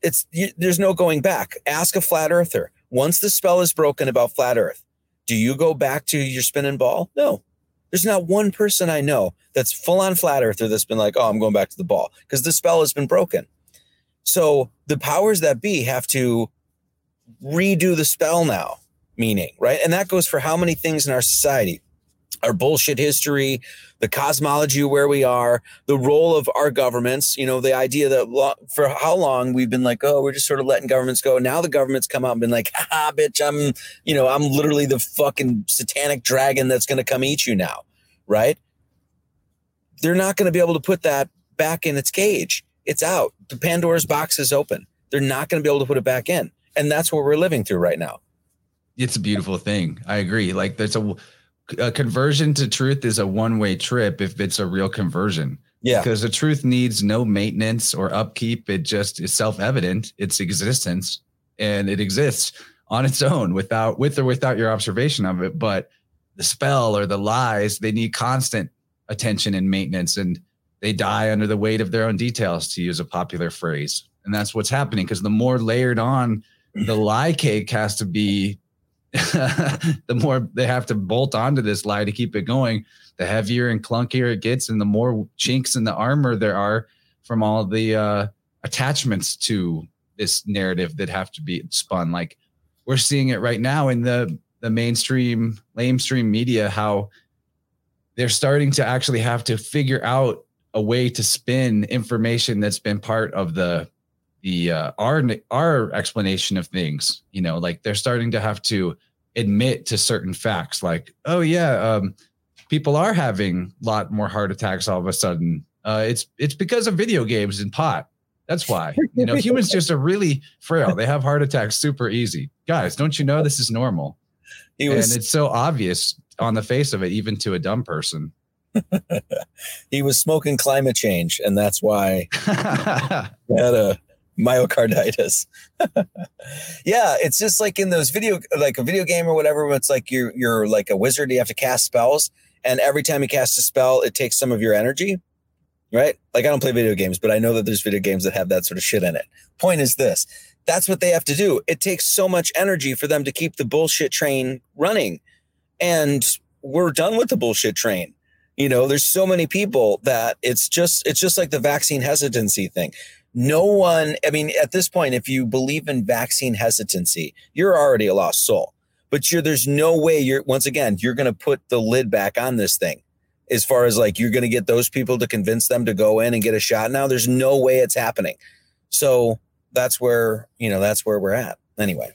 it's you, there's no going back. Ask a flat earther. Once the spell is broken about flat earth, do you go back to your spinning ball? No. There's not one person I know that's full on flat earther that's been like, "Oh, I'm going back to the ball" because the spell has been broken. So the powers that be have to redo the spell now, meaning, right? And that goes for how many things in our society our bullshit history, the cosmology where we are, the role of our governments, you know, the idea that lo- for how long we've been like, oh, we're just sort of letting governments go. Now the government's come out and been like, ah, bitch, I'm, you know, I'm literally the fucking satanic dragon that's going to come eat you now, right? They're not going to be able to put that back in its cage it's out. The Pandora's box is open. They're not going to be able to put it back in. And that's what we're living through right now. It's a beautiful thing. I agree. Like there's a, a conversion to truth is a one way trip if it's a real conversion. Yeah. Because the truth needs no maintenance or upkeep. It just is self evident, its existence, and it exists on its own without, with or without your observation of it. But the spell or the lies, they need constant attention and maintenance. And they die under the weight of their own details, to use a popular phrase. And that's what's happening because the more layered on the lie cake has to be, the more they have to bolt onto this lie to keep it going, the heavier and clunkier it gets, and the more chinks in the armor there are from all the uh, attachments to this narrative that have to be spun. Like we're seeing it right now in the the mainstream, lamestream media, how they're starting to actually have to figure out a way to spin information that's been part of the the uh, our our explanation of things you know like they're starting to have to admit to certain facts like oh yeah um, people are having a lot more heart attacks all of a sudden. Uh, it's it's because of video games and pot. That's why you know humans just are really frail. They have heart attacks super easy. Guys don't you know this is normal? Was, and it's so obvious on the face of it even to a dumb person he was smoking climate change, and that's why he had a myocarditis. yeah, it's just like in those video, like a video game or whatever. It's like you're you're like a wizard. You have to cast spells, and every time you cast a spell, it takes some of your energy. Right? Like I don't play video games, but I know that there's video games that have that sort of shit in it. Point is this: that's what they have to do. It takes so much energy for them to keep the bullshit train running, and we're done with the bullshit train you know there's so many people that it's just it's just like the vaccine hesitancy thing. No one i mean at this point if you believe in vaccine hesitancy you're already a lost soul. But you're there's no way you're once again you're going to put the lid back on this thing as far as like you're going to get those people to convince them to go in and get a shot now. There's no way it's happening. So that's where you know that's where we're at. Anyway.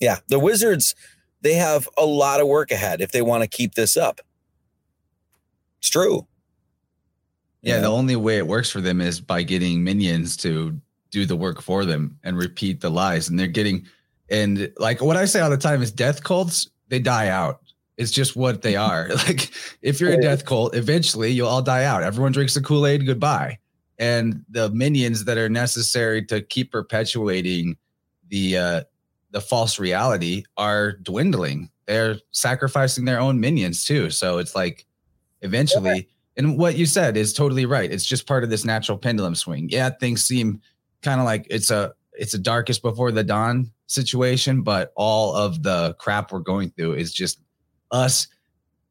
Yeah the wizards they have a lot of work ahead if they want to keep this up it's true. Yeah, know? the only way it works for them is by getting minions to do the work for them and repeat the lies. And they're getting, and like what I say all the time is death cults, they die out. It's just what they are. like if you're a death cult, eventually you'll all die out. Everyone drinks the Kool Aid, goodbye. And the minions that are necessary to keep perpetuating the uh, the false reality are dwindling. They're sacrificing their own minions too. So it's like eventually, and what you said is totally right. It's just part of this natural pendulum swing. Yeah, things seem kind of like it's a it's a darkest before the dawn situation, but all of the crap we're going through is just us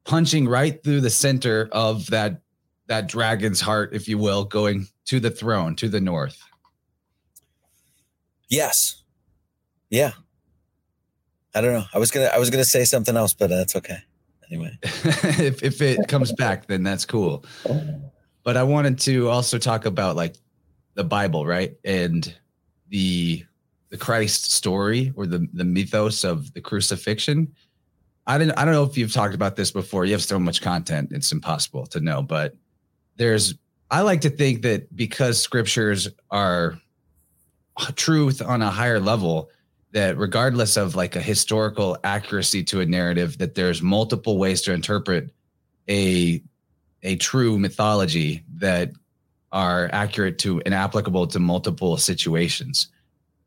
punching right through the center of that that dragon's heart, if you will, going to the throne, to the north. Yes. Yeah. I don't know. I was gonna I was gonna say something else, but that's okay. Anyway. if if it comes back, then that's cool. But I wanted to also talk about like the Bible, right? And the the Christ story or the the mythos of the crucifixion. I didn't I don't know if you've talked about this before. You have so much content, it's impossible to know, but there's I like to think that because scriptures are truth on a higher level, that regardless of like a historical accuracy to a narrative, that there's multiple ways to interpret a a true mythology that are accurate to and applicable to multiple situations.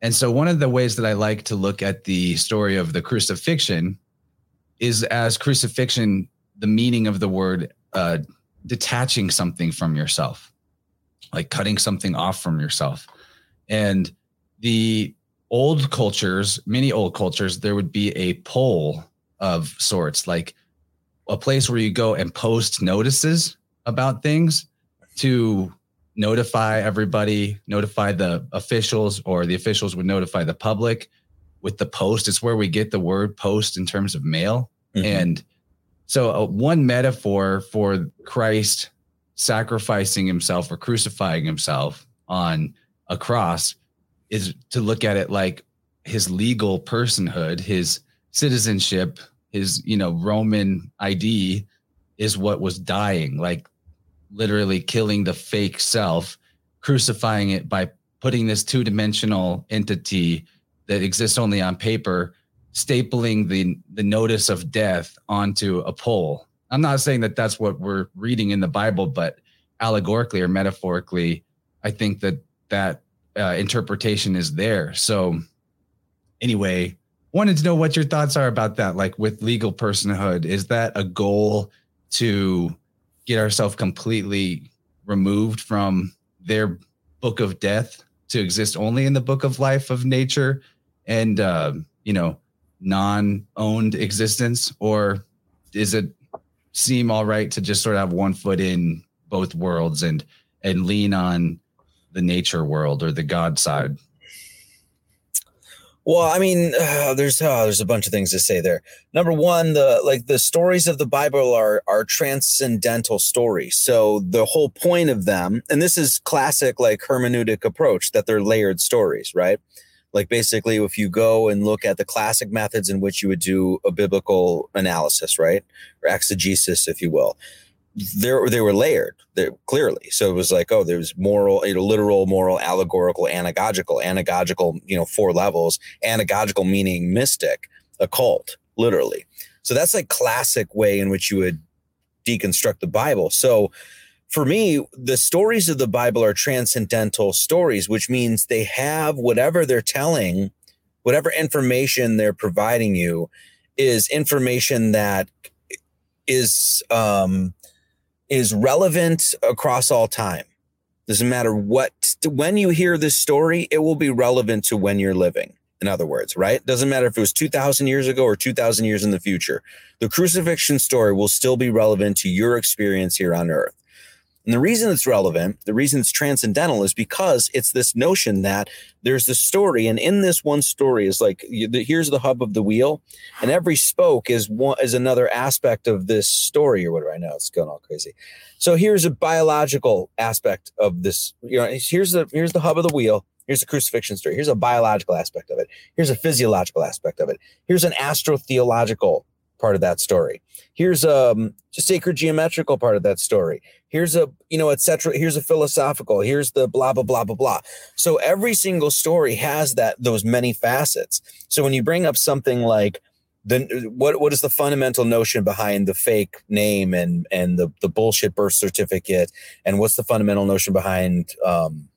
And so one of the ways that I like to look at the story of the crucifixion is as crucifixion, the meaning of the word uh, detaching something from yourself, like cutting something off from yourself. And the old cultures, many old cultures, there would be a pole of sorts, like a place where you go and post notices about things to notify everybody, notify the officials, or the officials would notify the public with the post. It's where we get the word post in terms of mail. Mm-hmm. And so, uh, one metaphor for Christ sacrificing himself or crucifying himself on a cross is to look at it like his legal personhood, his citizenship, his you know Roman ID is what was dying, like literally killing the fake self, crucifying it by putting this two-dimensional entity that exists only on paper stapling the the notice of death onto a pole. I'm not saying that that's what we're reading in the Bible, but allegorically or metaphorically, I think that that uh, interpretation is there. So, anyway, wanted to know what your thoughts are about that. Like with legal personhood, is that a goal to get ourselves completely removed from their book of death to exist only in the book of life of nature and uh, you know non-owned existence or is it seem all right to just sort of have one foot in both worlds and and lean on the nature world or the god side? Well i mean uh, there's uh, there's a bunch of things to say there. Number one the like the stories of the bible are are transcendental stories. So the whole point of them and this is classic like hermeneutic approach that they're layered stories right? Like basically if you go and look at the classic methods in which you would do a biblical analysis right? Or exegesis if you will there they were layered there clearly. So it was like oh there's moral you know literal moral allegorical anagogical. Anagogical you know four levels. Anagogical meaning mystic occult literally. So that's like classic way in which you would deconstruct the bible. So for me, the stories of the Bible are transcendental stories, which means they have whatever they're telling, whatever information they're providing you is information that is um, is relevant across all time. Doesn't matter what when you hear this story, it will be relevant to when you're living. In other words, right? Doesn't matter if it was 2000 years ago or 2000 years in the future. The crucifixion story will still be relevant to your experience here on earth. And the reason it's relevant, the reason it's transcendental is because it's this notion that there's this story. And in this one story is like, here's the hub of the wheel. And every spoke is one, is another aspect of this story or whatever. I know it's going all crazy. So here's a biological aspect of this. You know, here's the, here's the hub of the wheel. Here's the crucifixion story. Here's a biological aspect of it. Here's a physiological aspect of it. Here's an astrotheological part of that story. Here's um, a sacred geometrical part of that story. Here's a, you know, etc. Here's a philosophical. Here's the blah blah blah blah blah. So every single story has that those many facets. So when you bring up something like the what what is the fundamental notion behind the fake name and and the the bullshit birth certificate and what's the fundamental notion behind um,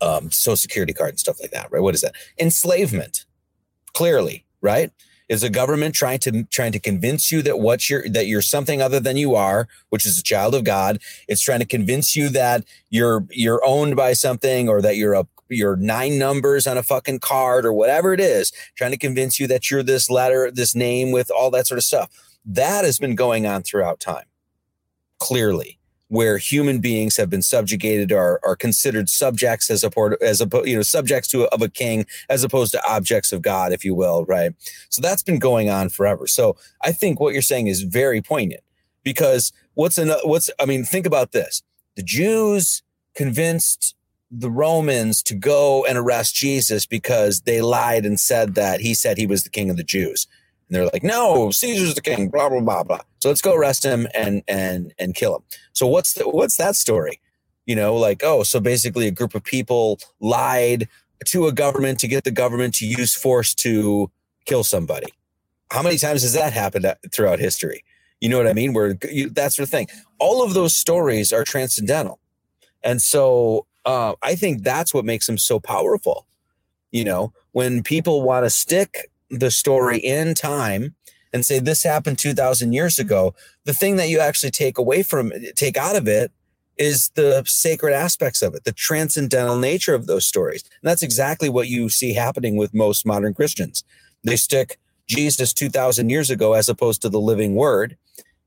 um, social security card and stuff like that, right? What is that? Enslavement, clearly, right? Is a government trying to trying to convince you that what you're that you're something other than you are, which is a child of God? It's trying to convince you that you're you're owned by something or that you're a your nine numbers on a fucking card or whatever it is, trying to convince you that you're this letter, this name with all that sort of stuff. That has been going on throughout time, clearly where human beings have been subjugated or are considered subjects as a as a you know subjects to of a king as opposed to objects of God, if you will, right? So that's been going on forever. So I think what you're saying is very poignant because what's an what's I mean, think about this: the Jews convinced the Romans to go and arrest Jesus because they lied and said that he said he was the king of the Jews. And they're like, no, Caesar's the king, blah, blah, blah, blah. So let's go arrest him and and and kill him. So what's the, what's that story? You know, like, oh, so basically a group of people lied to a government to get the government to use force to kill somebody. How many times has that happened throughout history? You know what I mean? Where you, that sort of thing. All of those stories are transcendental. And so uh, I think that's what makes them so powerful. You know, when people want to stick the story in time and say this happened 2000 years ago. The thing that you actually take away from take out of it is the sacred aspects of it the transcendental nature of those stories. And that's exactly what you see happening with most modern christians. They stick jesus 2000 years ago as opposed to the living word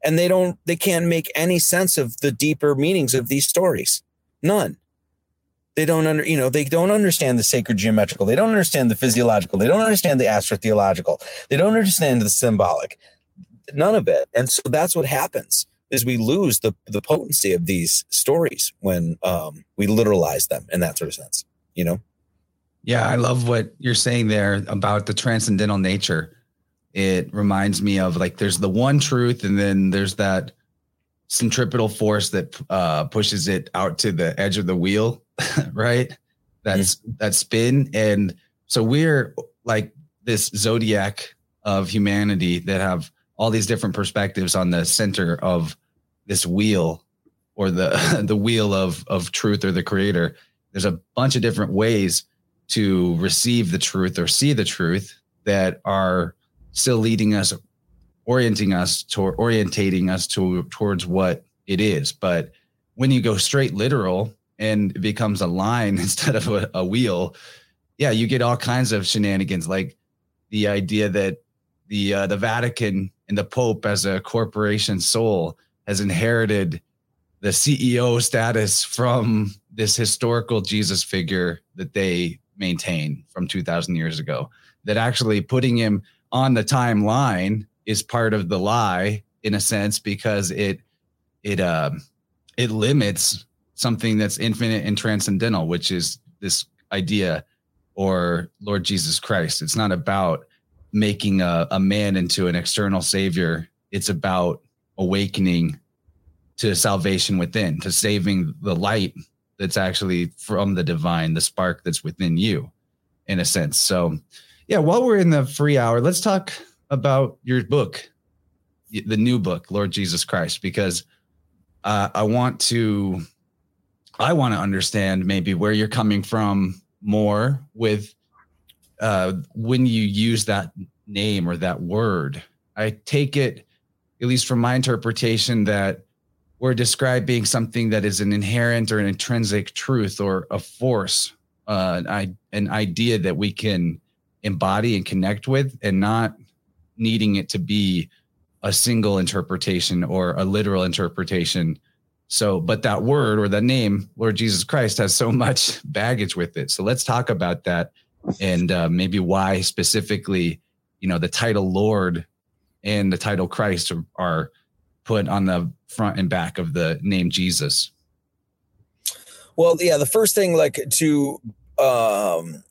and they don't they can't make any sense of the deeper meanings of these stories. None they don't under, you know, they don't understand the sacred geometrical. They don't understand the physiological. They don't understand the astrotheological. They don't understand the symbolic. None of it. And so that's what happens is we lose the the potency of these stories when um, we literalize them in that sort of sense. You know. Yeah, I love what you're saying there about the transcendental nature. It reminds me of like there's the one truth, and then there's that centripetal force that uh, pushes it out to the edge of the wheel right? That's mm-hmm. that spin. And so we're like this zodiac of humanity that have all these different perspectives on the center of this wheel or the the wheel of of truth or the creator. There's a bunch of different ways to receive the truth or see the truth that are still leading us orienting us toward orientating us to towards what it is but when you go straight literal and it becomes a line instead of a, a wheel, yeah, you get all kinds of shenanigans, like the idea that the uh, the Vatican and the Pope, as a corporation soul, has inherited the CEO status from this historical Jesus figure that they maintain from 2,000 years ago. That actually putting him on the timeline is part of the lie in a sense because it it um it limits something that's infinite and transcendental, which is this idea or Lord Jesus Christ. It's not about making a, a man into an external savior. It's about awakening to salvation within, to saving the light that's actually from the divine, the spark that's within you, in a sense. So, yeah, while we're in the free hour, let's talk about your book, the new book, Lord Jesus Christ, because uh, I want to I want to understand maybe where you're coming from more with uh, when you use that name or that word. I take it, at least from my interpretation, that we're describing something that is an inherent or an intrinsic truth or a force, uh, an, an idea that we can embody and connect with, and not needing it to be a single interpretation or a literal interpretation so, but that word or that name, Lord Jesus Christ, has so much baggage with it. So let's talk about that and uh, maybe why specifically, you know, the title Lord and the title Christ are, are put on the front and back of the name Jesus. Well, yeah, the first thing, like to um,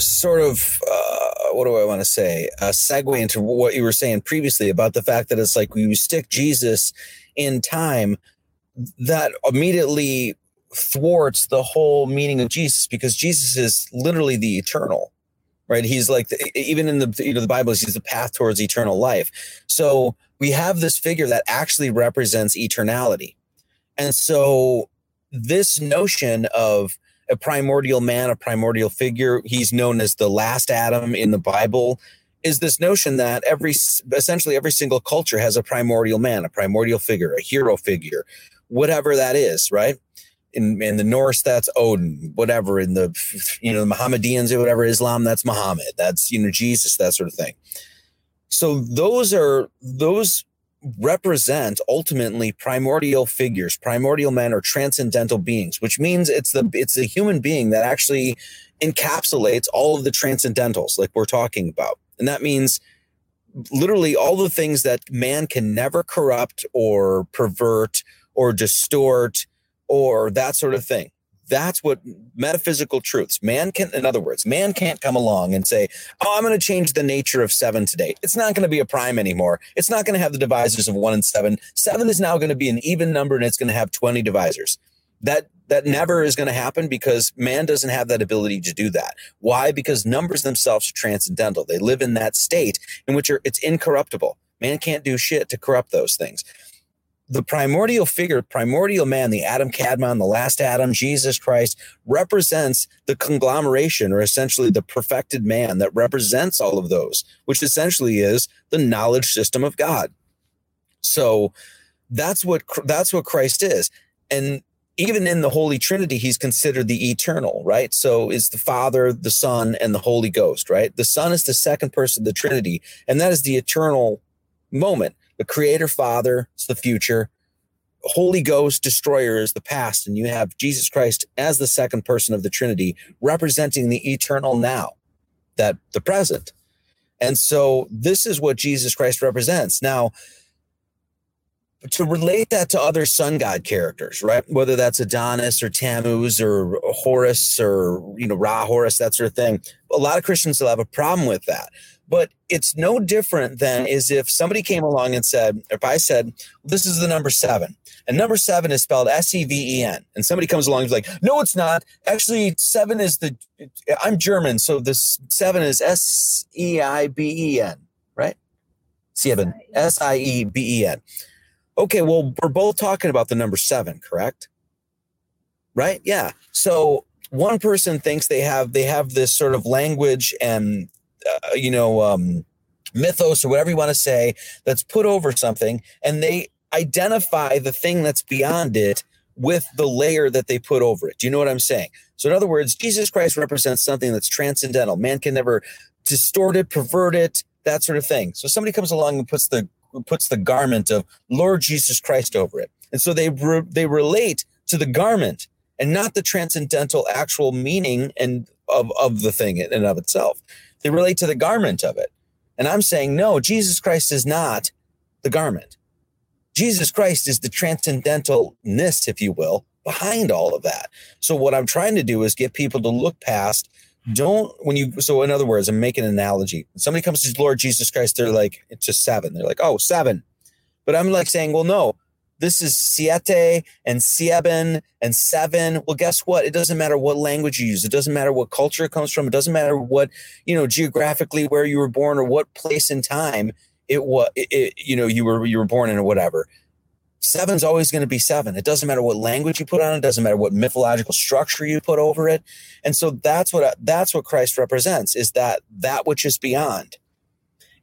sort of uh, what do I want to say? A segue into what you were saying previously about the fact that it's like when you stick Jesus in time, that immediately thwarts the whole meaning of Jesus because Jesus is literally the eternal, right? He's like the, even in the you know the Bible, he's the path towards eternal life. So we have this figure that actually represents eternality, and so this notion of a primordial man, a primordial figure. He's known as the last Adam in the Bible. Is this notion that every essentially every single culture has a primordial man, a primordial figure, a hero figure, whatever that is, right? In, in the Norse, that's Odin. Whatever in the you know the Mohammedans or whatever Islam, that's Muhammad. That's you know Jesus, that sort of thing. So those are those represent ultimately primordial figures primordial men or transcendental beings which means it's the it's the human being that actually encapsulates all of the transcendentals like we're talking about. And that means literally all the things that man can never corrupt or pervert or distort or that sort of thing that's what metaphysical truths. Man can, in other words, man can't come along and say, "Oh, I'm going to change the nature of seven today." It's not going to be a prime anymore. It's not going to have the divisors of one and seven. Seven is now going to be an even number, and it's going to have 20 divisors. That that never is going to happen because man doesn't have that ability to do that. Why? Because numbers themselves are transcendental. They live in that state in which are, it's incorruptible. Man can't do shit to corrupt those things the primordial figure, primordial man, the Adam Kadmon, the last Adam, Jesus Christ, represents the conglomeration or essentially the perfected man that represents all of those, which essentially is the knowledge system of God. So that's what that's what Christ is. And even in the Holy Trinity, he's considered the eternal, right? So is the Father, the Son, and the Holy Ghost, right? The Son is the second person of the Trinity, and that is the eternal moment the creator father is the future. Holy ghost destroyer is the past and you have jesus christ as the second person of the trinity representing the eternal now that the present. And so this is what jesus christ represents. Now to relate that to other sun god characters right? Whether that's adonis or tammuz or horus or you know ra horus that sort of thing. A lot of christians will have a problem with that but it's no different than is if somebody came along and said, if I said, this is the number seven, and number seven is spelled S E V E N, and somebody comes along and is like, no, it's not. Actually, seven is the, I'm German, so this seven is S E I B E N, right? Seven, S I E B E N. Okay, well, we're both talking about the number seven, correct? Right? Yeah. So one person thinks they have they have this sort of language and uh, you know, um, mythos or whatever you want to say that's put over something, and they identify the thing that's beyond it with the layer that they put over it. Do you know what I'm saying? So, in other words, Jesus Christ represents something that's transcendental. Man can never distort it, pervert it, that sort of thing. So, somebody comes along and puts the puts the garment of Lord Jesus Christ over it, and so they re- they relate to the garment and not the transcendental actual meaning and of of the thing in and of itself. They relate to the garment of it. And I'm saying, no, Jesus Christ is not the garment. Jesus Christ is the transcendentalness, if you will, behind all of that. So what I'm trying to do is get people to look past. Don't when you so in other words, I'm making an analogy. Somebody comes to Lord Jesus Christ, they're like, it's just seven. They're like, oh, seven. But I'm like saying, well, no, this is siete and sieben and seven. Well, guess what? It doesn't matter what language you use. It doesn't matter what culture it comes from. It doesn't matter what, you know, geographically where you were born or what place in time it was, it, you know, you were, you were born in or whatever. Seven's always going to be seven. It doesn't matter what language you put on it. it. Doesn't matter what mythological structure you put over it. And so that's what, that's what Christ represents is that, that which is beyond.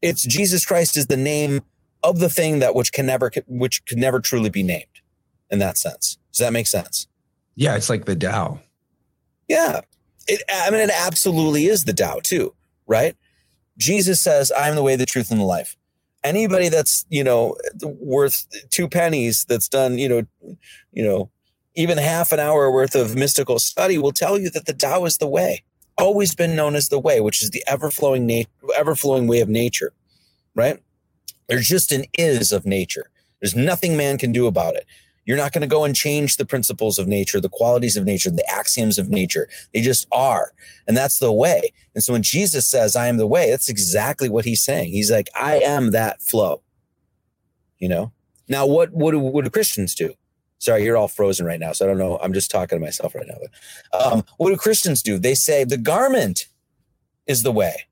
It's Jesus Christ is the name of the thing that which can never which could never truly be named in that sense. Does that make sense? Yeah, it's like the Tao. Yeah. It, I mean, it absolutely is the Tao too, right? Jesus says, I'm the way, the truth, and the life. Anybody that's, you know, worth two pennies that's done, you know, you know, even half an hour worth of mystical study will tell you that the Tao is the way. Always been known as the way, which is the ever flowing, na- ever flowing way of nature, right? There's just an is of nature. There's nothing man can do about it. You're not going to go and change the principles of nature, the qualities of nature, the axioms of nature. They just are. And that's the way. And so when Jesus says, I am the way, that's exactly what he's saying. He's like, I am that flow. You know? Now, what, what, do, what do Christians do? Sorry, you're all frozen right now. So I don't know. I'm just talking to myself right now. But, um, what do Christians do? They say the garment is the way.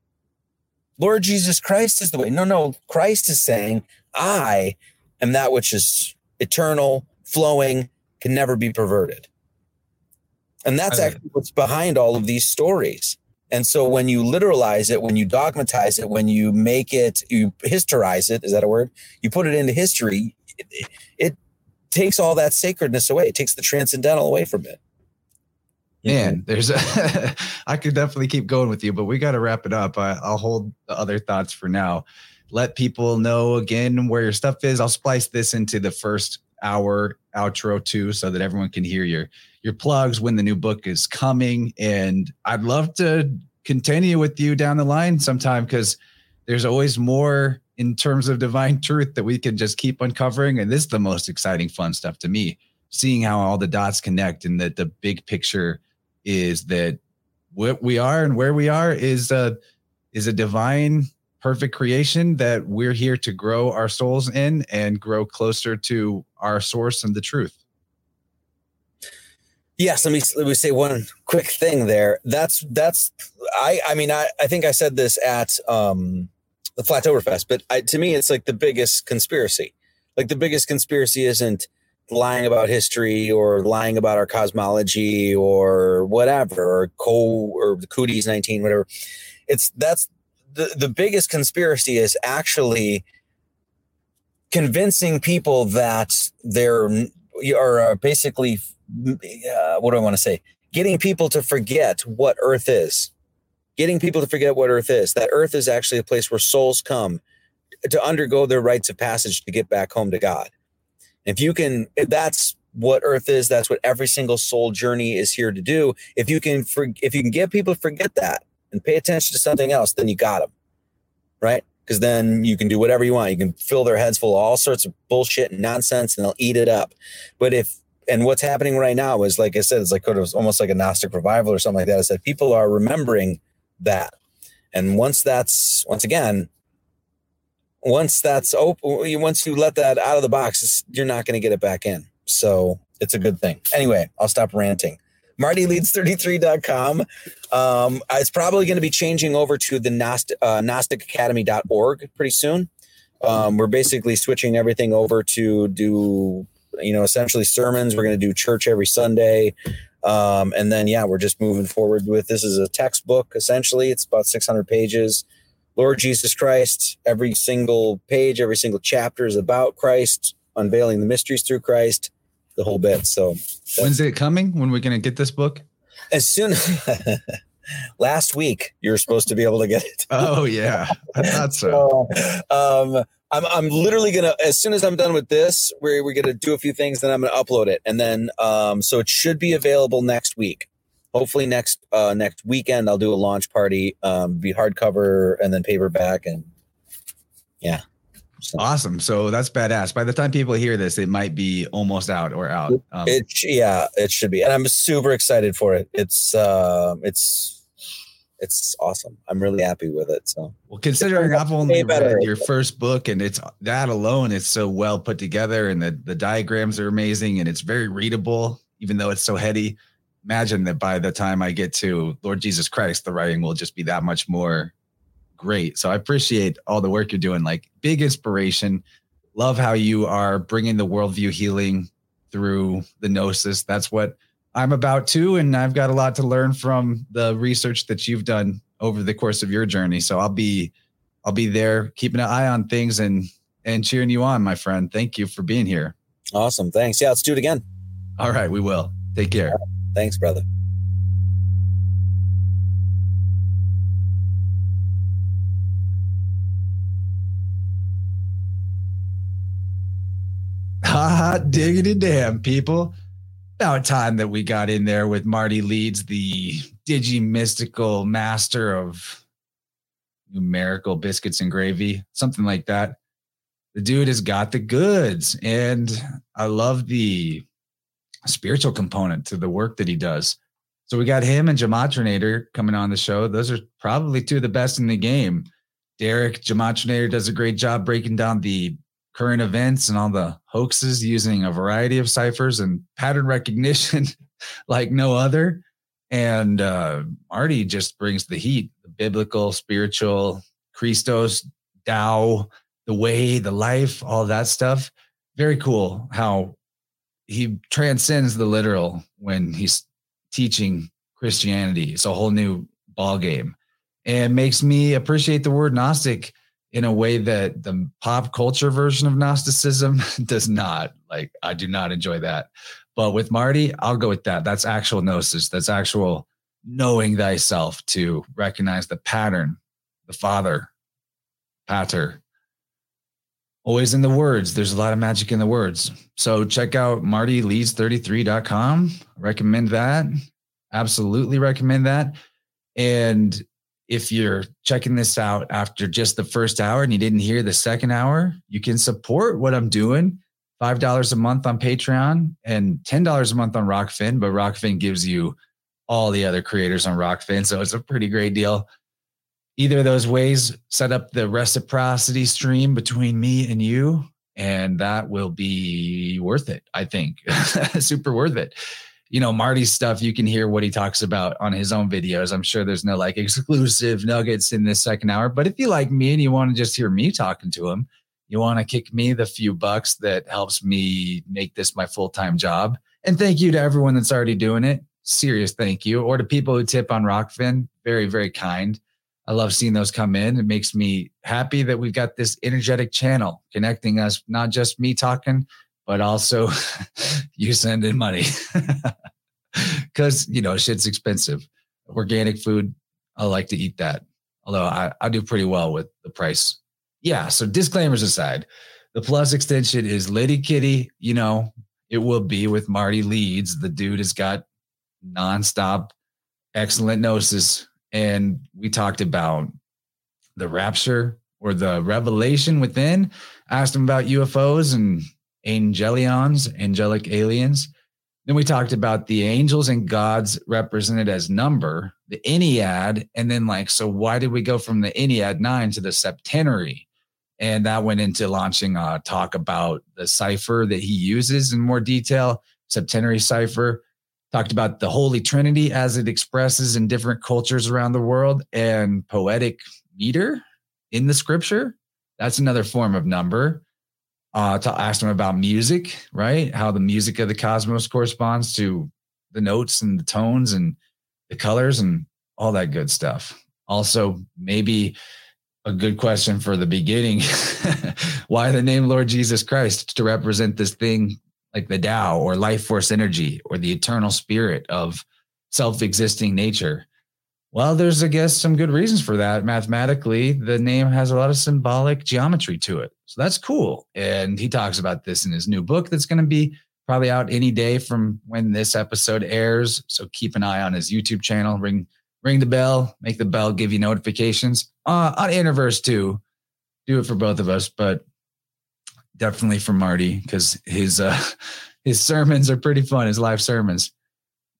Lord Jesus Christ is the way. No, no. Christ is saying, I am that which is eternal, flowing, can never be perverted. And that's actually what's behind all of these stories. And so when you literalize it, when you dogmatize it, when you make it, you historize it, is that a word? You put it into history, it, it takes all that sacredness away. It takes the transcendental away from it. Man, mm-hmm. there's a, I could definitely keep going with you, but we got to wrap it up. I, I'll hold the other thoughts for now. Let people know again where your stuff is. I'll splice this into the first hour outro too, so that everyone can hear your your plugs when the new book is coming. And I'd love to continue with you down the line sometime because there's always more in terms of divine truth that we can just keep uncovering. And this is the most exciting, fun stuff to me, seeing how all the dots connect and that the big picture is that what we are and where we are is a is a divine perfect creation that we're here to grow our souls in and grow closer to our source and the truth. Yes, let me let me say one quick thing there. That's that's I I mean I I think I said this at um the Flattoberfest, but I, to me it's like the biggest conspiracy. Like the biggest conspiracy isn't lying about history or lying about our cosmology or whatever or co or the cooties 19 whatever. It's that's the the biggest conspiracy is actually convincing people that they're are basically uh, what do I want to say? Getting people to forget what Earth is. Getting people to forget what Earth is. That Earth is actually a place where souls come to undergo their rites of passage to get back home to God. If you can, if that's what Earth is, that's what every single soul journey is here to do. If you can, for, if you can get people to forget that and pay attention to something else, then you got them, right? Because then you can do whatever you want. You can fill their heads full of all sorts of bullshit and nonsense, and they'll eat it up. But if and what's happening right now is like I said, it's like it was almost like a Gnostic revival or something like that. I said people are remembering that, and once that's once again, once that's open, once you let that out of the box, you're not going to get it back in. So it's a good thing. Anyway, I'll stop ranting. MartyLeeds33.com. Um, it's probably going to be changing over to the Gnostic, uh, GnosticAcademy.org pretty soon. Um, we're basically switching everything over to do you know, essentially sermons. We're going to do church every Sunday. Um, and then, yeah, we're just moving forward with this is a textbook. Essentially, it's about 600 pages. Lord Jesus Christ, every single page, every single chapter is about Christ, unveiling the mysteries through Christ, the whole bit. So, when's it coming? When we're going to get this book? As soon as last week, you were supposed to be able to get it. Oh, yeah. I thought so. um, I'm I'm literally gonna as soon as I'm done with this, we're we're gonna do a few things, then I'm gonna upload it, and then um, so it should be available next week. Hopefully next uh, next weekend, I'll do a launch party, um, be hardcover and then paperback, and yeah. So. Awesome. So that's badass. By the time people hear this, it might be almost out or out. Um, it yeah, it should be, and I'm super excited for it. It's uh, it's it's awesome. I'm really happy with it. So, well, considering I've only read your first book and it's that alone is so well put together and the, the diagrams are amazing and it's very readable, even though it's so heady. Imagine that by the time I get to Lord Jesus Christ, the writing will just be that much more great. So I appreciate all the work you're doing. Like big inspiration. Love how you are bringing the worldview healing through the gnosis. That's what I'm about to, and I've got a lot to learn from the research that you've done over the course of your journey. So I'll be, I'll be there keeping an eye on things and and cheering you on, my friend. Thank you for being here. Awesome. Thanks. Yeah, let's do it again. All right, we will. Take care. Thanks, brother. Hot diggity damn, people about time that we got in there with Marty Leeds, the digi mystical master of numerical biscuits and gravy, something like that. the dude has got the goods. And I love the spiritual component to the work that he does. So we got him and Gematrinator coming on the show. Those are probably two of the best in the game. Derek Gematrinator does a great job breaking down the current events and all the hoaxes using a variety of ciphers and pattern recognition like no other. And uh, Marty just brings the heat, the biblical, spiritual, Christos, Tao, the way, the life, all that stuff. Very cool how he transcends the literal when he's teaching Christianity. It's a whole new ball game and makes me appreciate the word Gnostic in a way that the pop culture version of Gnosticism does not. Like, I do not enjoy that. But with Marty, I'll go with that. That's actual gnosis. That's actual knowing thyself to recognize the pattern, the father, pater. Always in the words. There's a lot of magic in the words. So check out martyleeds33.com. Recommend that. Absolutely recommend that. And if you're checking this out after just the first hour and you didn't hear the second hour, you can support what I'm doing $5 a month on Patreon and $10 a month on Rokfin, but Rokfin gives you all the other creators on Rokfin. So it's a pretty great deal. Either of those ways set up the reciprocity stream between me and you, and that will be worth it, I think. Super worth it. You know, Marty's stuff, you can hear what he talks about on his own videos. I'm sure there's no like exclusive nuggets in this second hour, but if you like me and you want to just hear me talking to him, you want to kick me the few bucks that helps me make this my full time job. And thank you to everyone that's already doing it. Serious thank you. Or to people who tip on rokfin Very, very kind. I love seeing those come in. It makes me happy that we've got this energetic channel connecting us, not just me talking, but also you sending money. Because, you know, shit's expensive. Organic food, I like to eat that. Although I, I do pretty well with the price yeah, so disclaimers aside, the plus extension is Liddy Kitty. You know, it will be with Marty Leeds. The dude has got nonstop excellent gnosis. And we talked about the rapture or the revelation within, asked him about UFOs and angelions, angelic aliens. Then we talked about the angels and gods represented as number, the Ennead, and then like, so why did we go from the Ennead nine to the septenary? and that went into launching a talk about the cipher that he uses in more detail septenary cipher talked about the holy trinity as it expresses in different cultures around the world and poetic meter in the scripture. That's another form of number. Uh to ask him about music right? How the music of the cosmos corresponds to the notes and the tones and the colors and all that good stuff. Also maybe a good question for the beginning. Why the name Lord Jesus Christ to represent this thing like the Tao or life force energy or the eternal spirit of self existing nature? Well, there's, I guess, some good reasons for that. Mathematically, the name has a lot of symbolic geometry to it. So that's cool. And he talks about this in his new book that's going to be probably out any day from when this episode airs. So keep an eye on his YouTube channel. Ring ring the bell, make the bell give you notifications. Uh, on Innerverse too, do it for both of us, but definitely for Marty because his uh, his sermons are pretty fun, his live sermons.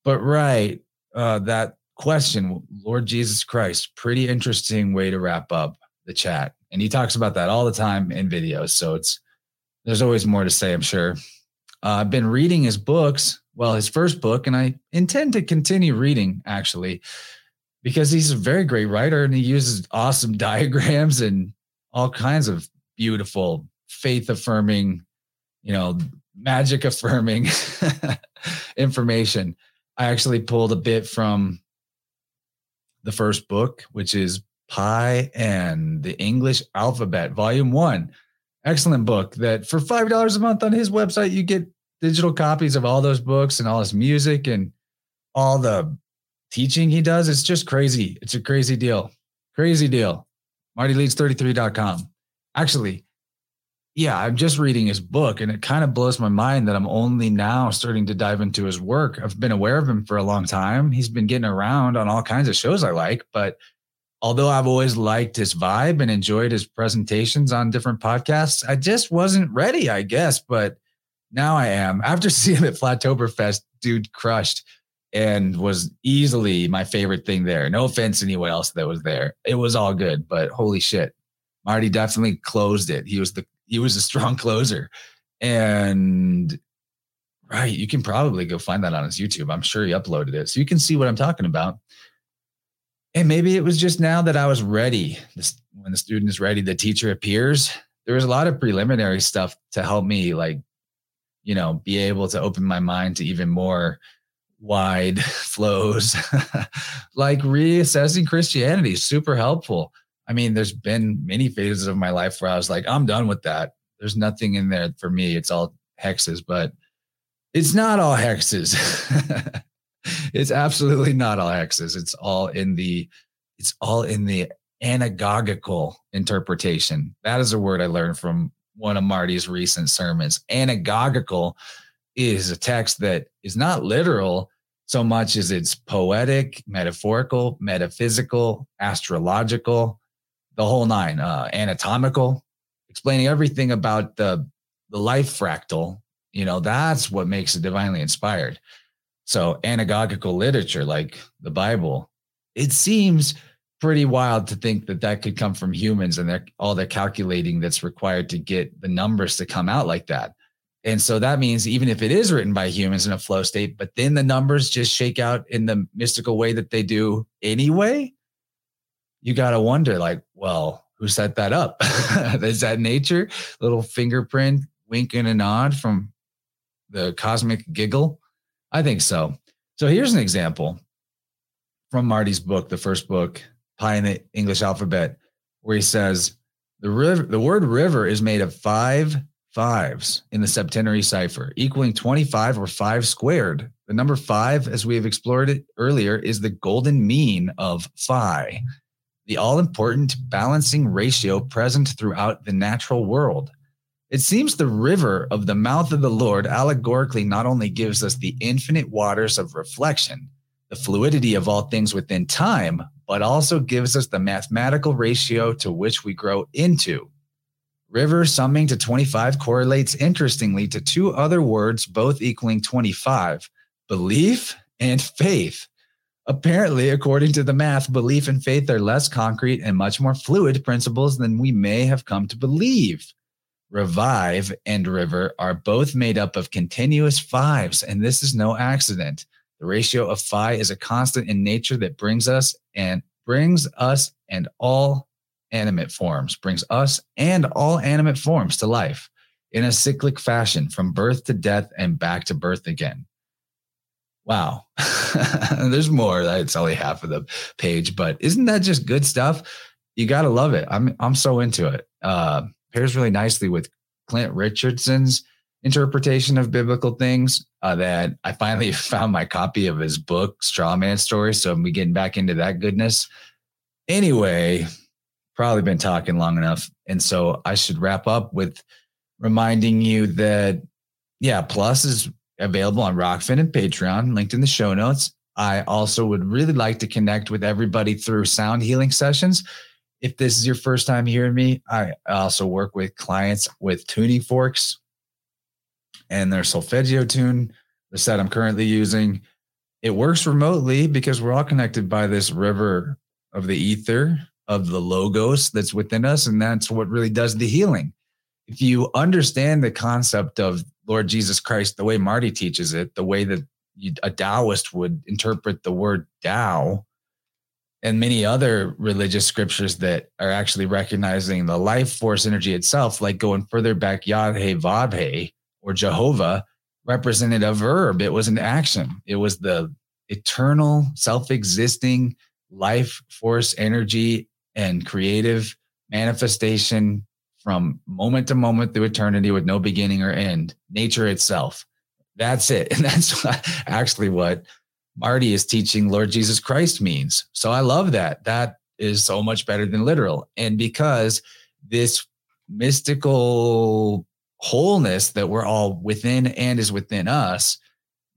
But right, uh, that question, Lord Jesus Christ, pretty interesting way to wrap up the chat, and he talks about that all the time in videos. So it's there's always more to say, I'm sure. Uh, I've been reading his books, well, his first book, and I intend to continue reading actually because he's a very great writer and he uses awesome diagrams and all kinds of beautiful faith affirming, you know, magic affirming information. I actually pulled a bit from the first book, which is Pi and the English Alphabet, Volume One. Excellent book that for $5 a month on his website, you get digital copies of all those books and all his music and all the teaching he does, it's just crazy. It's a crazy deal. Crazy deal. MartyLeeds33.com. Actually, yeah, I'm just reading his book and it kind of blows my mind that I'm only now starting to dive into his work. I've been aware of him for a long time. He's been getting around on all kinds of shows I like, but although I've always liked his vibe and enjoyed his presentations on different podcasts, I just wasn't ready, I guess. But now I am. After seeing him at Flattoberfest, dude crushed and was easily my favorite thing there. No offense anyone else that was there. It was all good, but holy shit. Marty definitely closed it. He was the he was a strong closer. And right, you can probably go find that on his YouTube. I'm sure he uploaded it. So you can see what I'm talking about. And maybe it was just now that I was ready. This, when the student is ready, the teacher appears. There was a lot of preliminary stuff to help me, like, you know, be able to open my mind to even more wide flows, like reassessing Christianity, super helpful. I mean, there's been many phases of my life where I was like, I'm done with that. There's nothing in there for me. It's all hexes, but it's not all hexes. it's absolutely not all hexes. It's all in the it's all in the anagogical interpretation. That is a word I learned from one of Marty's recent sermons. Anagogical is a text that is not literal so much as it's poetic, metaphorical, metaphysical, astrological, the whole nine, uh, anatomical, explaining everything about the the life fractal. You know, that's what makes it divinely inspired. So anagogical literature, like the Bible, it seems pretty wild to think that that could come from humans and they're all the calculating that's required to get the numbers to come out like that. And so that means even if it is written by humans in a flow state, but then the numbers just shake out in the mystical way that they do anyway, you got to wonder like, well, who set that up? is that nature? Little fingerprint, wink and a nod from the cosmic giggle? I think so. So here's an example from Marty's book, the first book, Pi in the English alphabet, where he says the river, the word river is made of five fives in the septenary cipher, equaling 25 or five squared. The number five, as we have explored it earlier, is the golden mean of phi, the all important balancing ratio present throughout the natural world. It seems the river of the mouth of the Lord allegorically not only gives us the infinite waters of reflection, the fluidity of all things within time, but also gives us the mathematical ratio to which we grow into. River summing to 25 correlates interestingly to two other words, both equaling 25 belief and faith. Apparently, according to the math, belief and faith are less concrete and much more fluid principles than we may have come to believe. Revive and River are both made up of continuous fives, and this is no accident. The ratio of phi is a constant in nature that brings us and brings us and all animate forms, brings us and all animate forms to life in a cyclic fashion from birth to death and back to birth again. Wow. There's more. It's only half of the page, but isn't that just good stuff? You got to love it. I'm I'm so into it. Uh, pairs really nicely with Clint Richardson's interpretation of biblical things. Uh, that I finally found my copy of his book, Straw Man Story. So I'm getting back into that goodness. Anyway, probably been talking long enough. And so I should wrap up with reminding you that, yeah, Plus is available on Rokfin and Patreon, linked in the show notes. I also would really like to connect with everybody through sound healing sessions if this is your first time hearing me, I also work with clients with tuning forks and their solfeggio tune, the set I'm currently using. It works remotely because we're all connected by this river of the ether of the logos that's within us. And that's what really does the healing. If you understand the concept of Lord Jesus Christ, the way Marty teaches it, the way that a Taoist would interpret the word Tao, and many other religious scriptures that are actually recognizing the life force energy itself, like going further back, Yahweh Vavhe or Jehovah represented a verb. It was an action. It was the eternal, self existing life force energy and creative manifestation from moment to moment through eternity with no beginning or end, nature itself. That's it. And that's actually what Marty is teaching Lord Jesus Christ means. So I love that. That is so much better than literal. And because this mystical wholeness that we're all within and is within us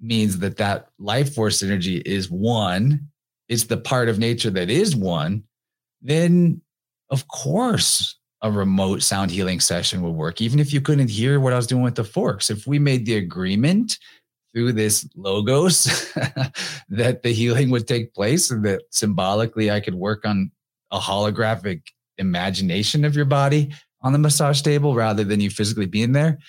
means that that life force energy is one. It's the part of nature that is one. then of course a remote sound healing session would work, even if you couldn't hear what I was doing with the forks. If we made the agreement through this logos that the healing would take place and that symbolically I could work on a holographic imagination of your body on the massage table rather than you physically being there,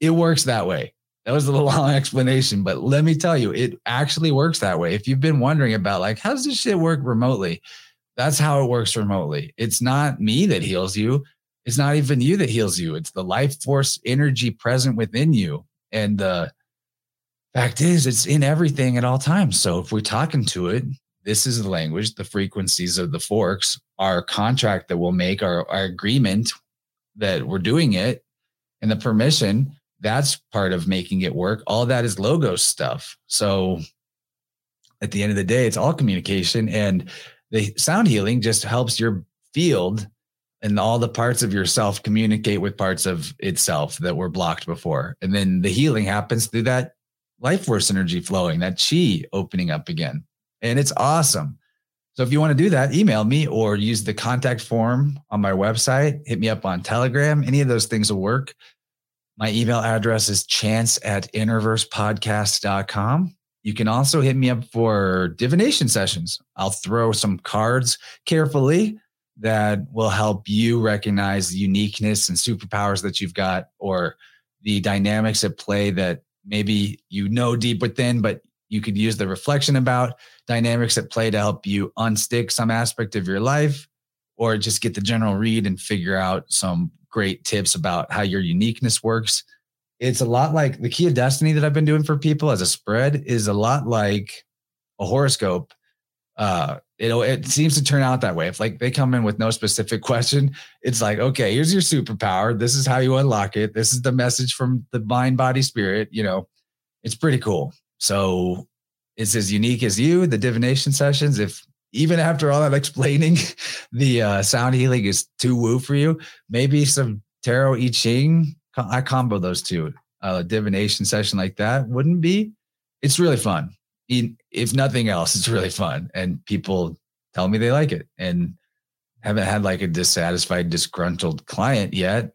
it works that way. That was a long explanation, but let me tell you, it actually works that way. If you've been wondering about like, how does this shit work remotely? That's how it works remotely. It's not me that heals you. It's not even you that heals you. It's the life force energy present within you. And the fact is, it's in everything at all times. So if we're talking to it, this is the language, the frequencies of the forks, our contract that we'll make, our, our agreement that we're doing it, and the permission. That's part of making it work. All that is logos stuff. So at the end of the day, it's all communication. And the sound healing just helps your field and all the parts of yourself communicate with parts of itself that were blocked before. And then the healing happens through that life force energy flowing, that chi opening up again. And it's awesome. So if you want to do that, email me or use the contact form on my website. Hit me up on Telegram. Any of those things will work. My email address is chance at innerversepodcast.com. You can also hit me up for divination sessions. I'll throw some cards carefully that will help you recognize the uniqueness and superpowers that you've got or the dynamics at play that maybe you know deep within, but you could use the reflection about dynamics at play to help you unstick some aspect of your life or just get the general read and figure out some great tips about how your uniqueness works. It's a lot like the key of destiny that I've been doing for people as a spread is a lot like a horoscope. Uh, it it seems to turn out that way. If like they come in with no specific question, it's like, okay, here's your superpower. This is how you unlock it. This is the message from the mind, body, spirit. You know, it's pretty cool. So it's as unique as you. The divination sessions, if even after all that explaining, the uh, sound healing is too woo for you. Maybe some tarot I Ching. I combo those two. A divination session like that wouldn't be. It's really fun if nothing else, it's really fun. And people tell me they like it and haven't had like a dissatisfied, disgruntled client yet.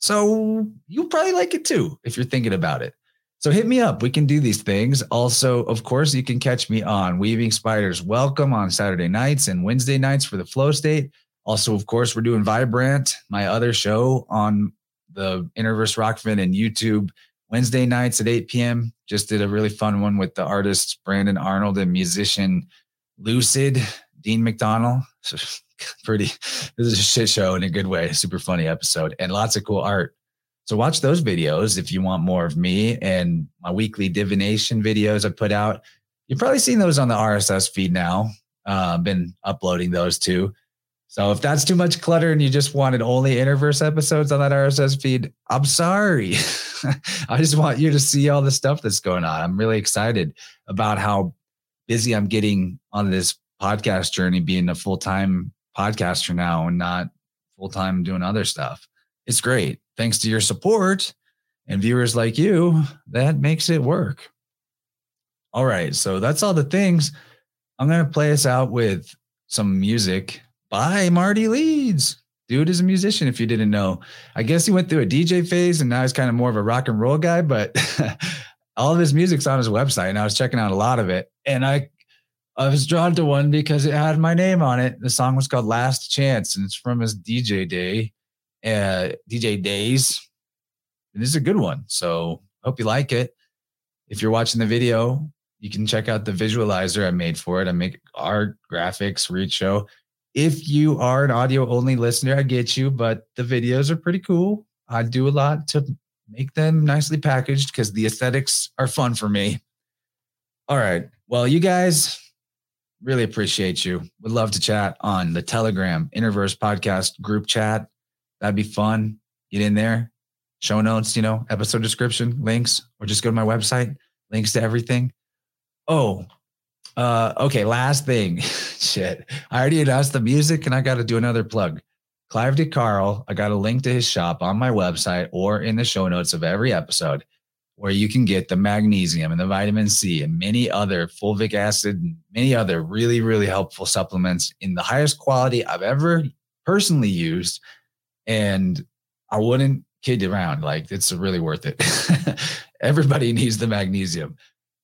So you'll probably like it too if you're thinking about it. So hit me up. We can do these things. Also, of course, you can catch me on Weaving Spiders Welcome on Saturday nights and Wednesday nights for the flow state. Also, of course, we're doing Vibrant, my other show on the Innerverse Rokfin and YouTube Wednesday nights at 8 p.m. Just did a really fun one with the artists Brandon Arnold and musician Lucid Dean McDonald. Pretty, this is a shit show in a good way. Super funny episode and lots of cool art. So watch those videos if you want more of me and my weekly divination videos I put out. You've probably seen those on the RSS feed now. Uh, been uploading those too. So if that's too much clutter and you just wanted only Innerverse episodes on that RSS feed, I'm sorry. I just want you to see all the stuff that's going on. I'm really excited about how busy I'm getting on this podcast journey, being a full time podcaster now and not full time doing other stuff. It's great. Thanks to your support and viewers like you, that makes it work. All right. So that's all the things. I'm going to play us out with some music by Marty Leeds. Dude is a musician, if you didn't know. I guess he went through a DJ phase and now he's kind of more of a rock and roll guy, but all of his music's on his website and I was checking out a lot of it. And I I was drawn to one because it had my name on it. The song was called Last Chance and it's from his DJ day, uh, DJ days. And this is a good one. So I hope you like it. If you're watching the video, you can check out the visualizer I made for it. I make art, graphics, read show if you are an audio only listener, I get you, but the videos are pretty cool. I do a lot to make them nicely packaged because the aesthetics are fun for me. All right. Well, you guys really appreciate you. Would love to chat on the Telegram Innerverse podcast group chat. That'd be fun. Get in there, show notes, you know, episode description, links, or just go to my website, links to everything. Oh, uh, okay, last thing. Shit. I already announced the music and I got to do another plug. Clive de Carle, I got a link to his shop on my website or in the show notes of every episode. where you can get the magnesium and the vitamin C and many other fulvic acid, and many other really, really helpful supplements in the highest quality I've ever personally used. And I wouldn't kid around. Like it's really worth it. Everybody needs the magnesium.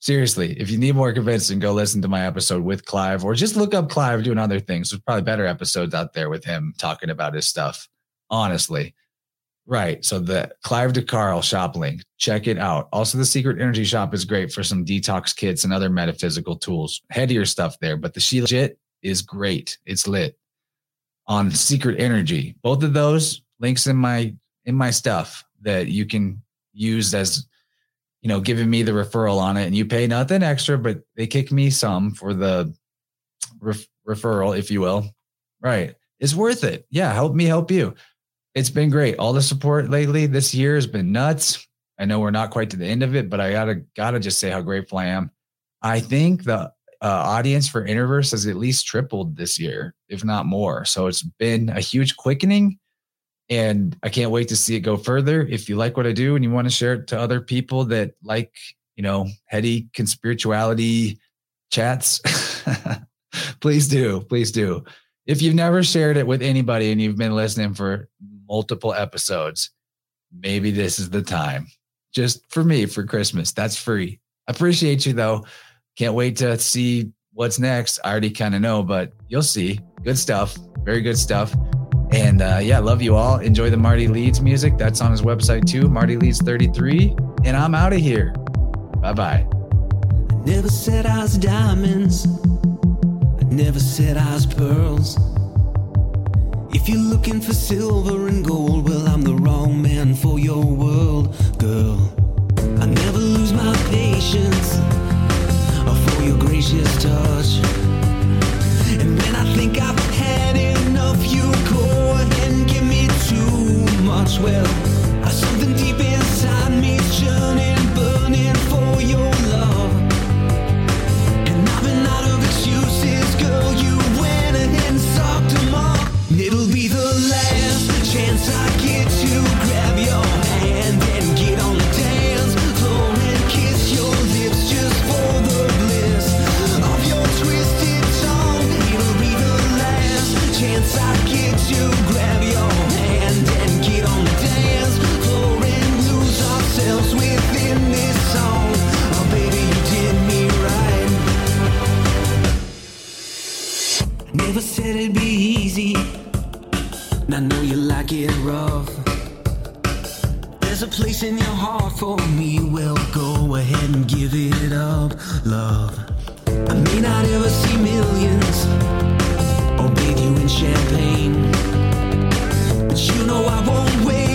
Seriously, if you need more convincing, go listen to my episode with Clive or just look up Clive doing other things. There's probably better episodes out there with him talking about his stuff. Honestly. Right. So the Clive de Carle shop link, check it out. Also, the Secret Energy Shop is great for some detox kits and other metaphysical tools. Headier stuff there, but the Shilajit is great. It's lit on Secret Energy. Both of those links in my in my stuff that you can use as you know giving me the referral on it and you pay nothing extra but they kick me some for the ref- referral if you will. Right. It's worth it. Yeah help me help you. It's been great. All the support lately this year has been nuts. I know we're not quite to the end of it but i gotta gotta just say how grateful i am. I think the uh, audience for Innerverse has at least tripled this year if not more. So it's been a huge quickening and I can't wait to see it go further. If you like what I do and you want to share it to other people that like, you know, heady conspirituality chats, please do. Please do. If you've never shared it with anybody and you've been listening for multiple episodes, maybe this is the time. Just for me for Christmas. That's free. Appreciate you though. Can't wait to see what's next. I already kind of know, but you'll see. Good stuff. Very good stuff. And uh, yeah, love you all. Enjoy the Marty Leeds music. That's on his website too, Marty Leeds 33. And I'm out of here. Bye bye. I never said I was diamonds. I never said I was pearls. If you're looking for silver and gold, well, I'm the wrong man for your world, girl. I never lose my patience for your gracious touch. Too I know you like it rough. There's a place in your heart for me. Well, go ahead and give it up, love. I may not ever see millions or bathe you in champagne. But you know I won't weigh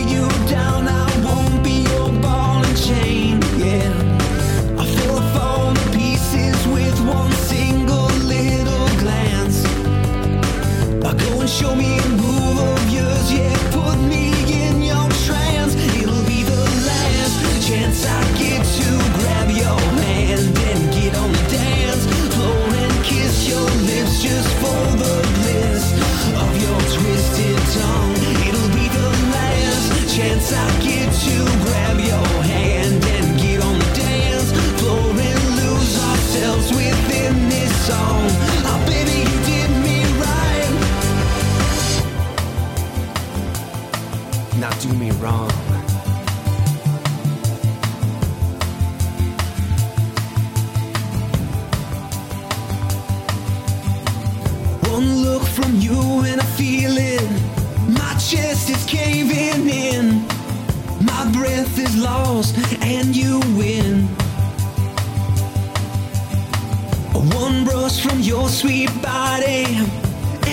sweet body,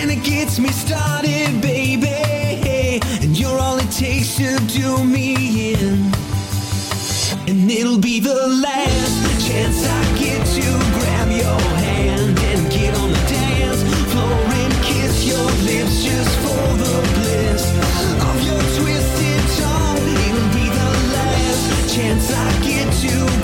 and it gets me started, baby. And you're all it takes to do me in, and it'll be the last chance I get to grab your hand and get on the dance floor and kiss your lips just for the bliss of your twisted tongue. It'll be the last chance I get to.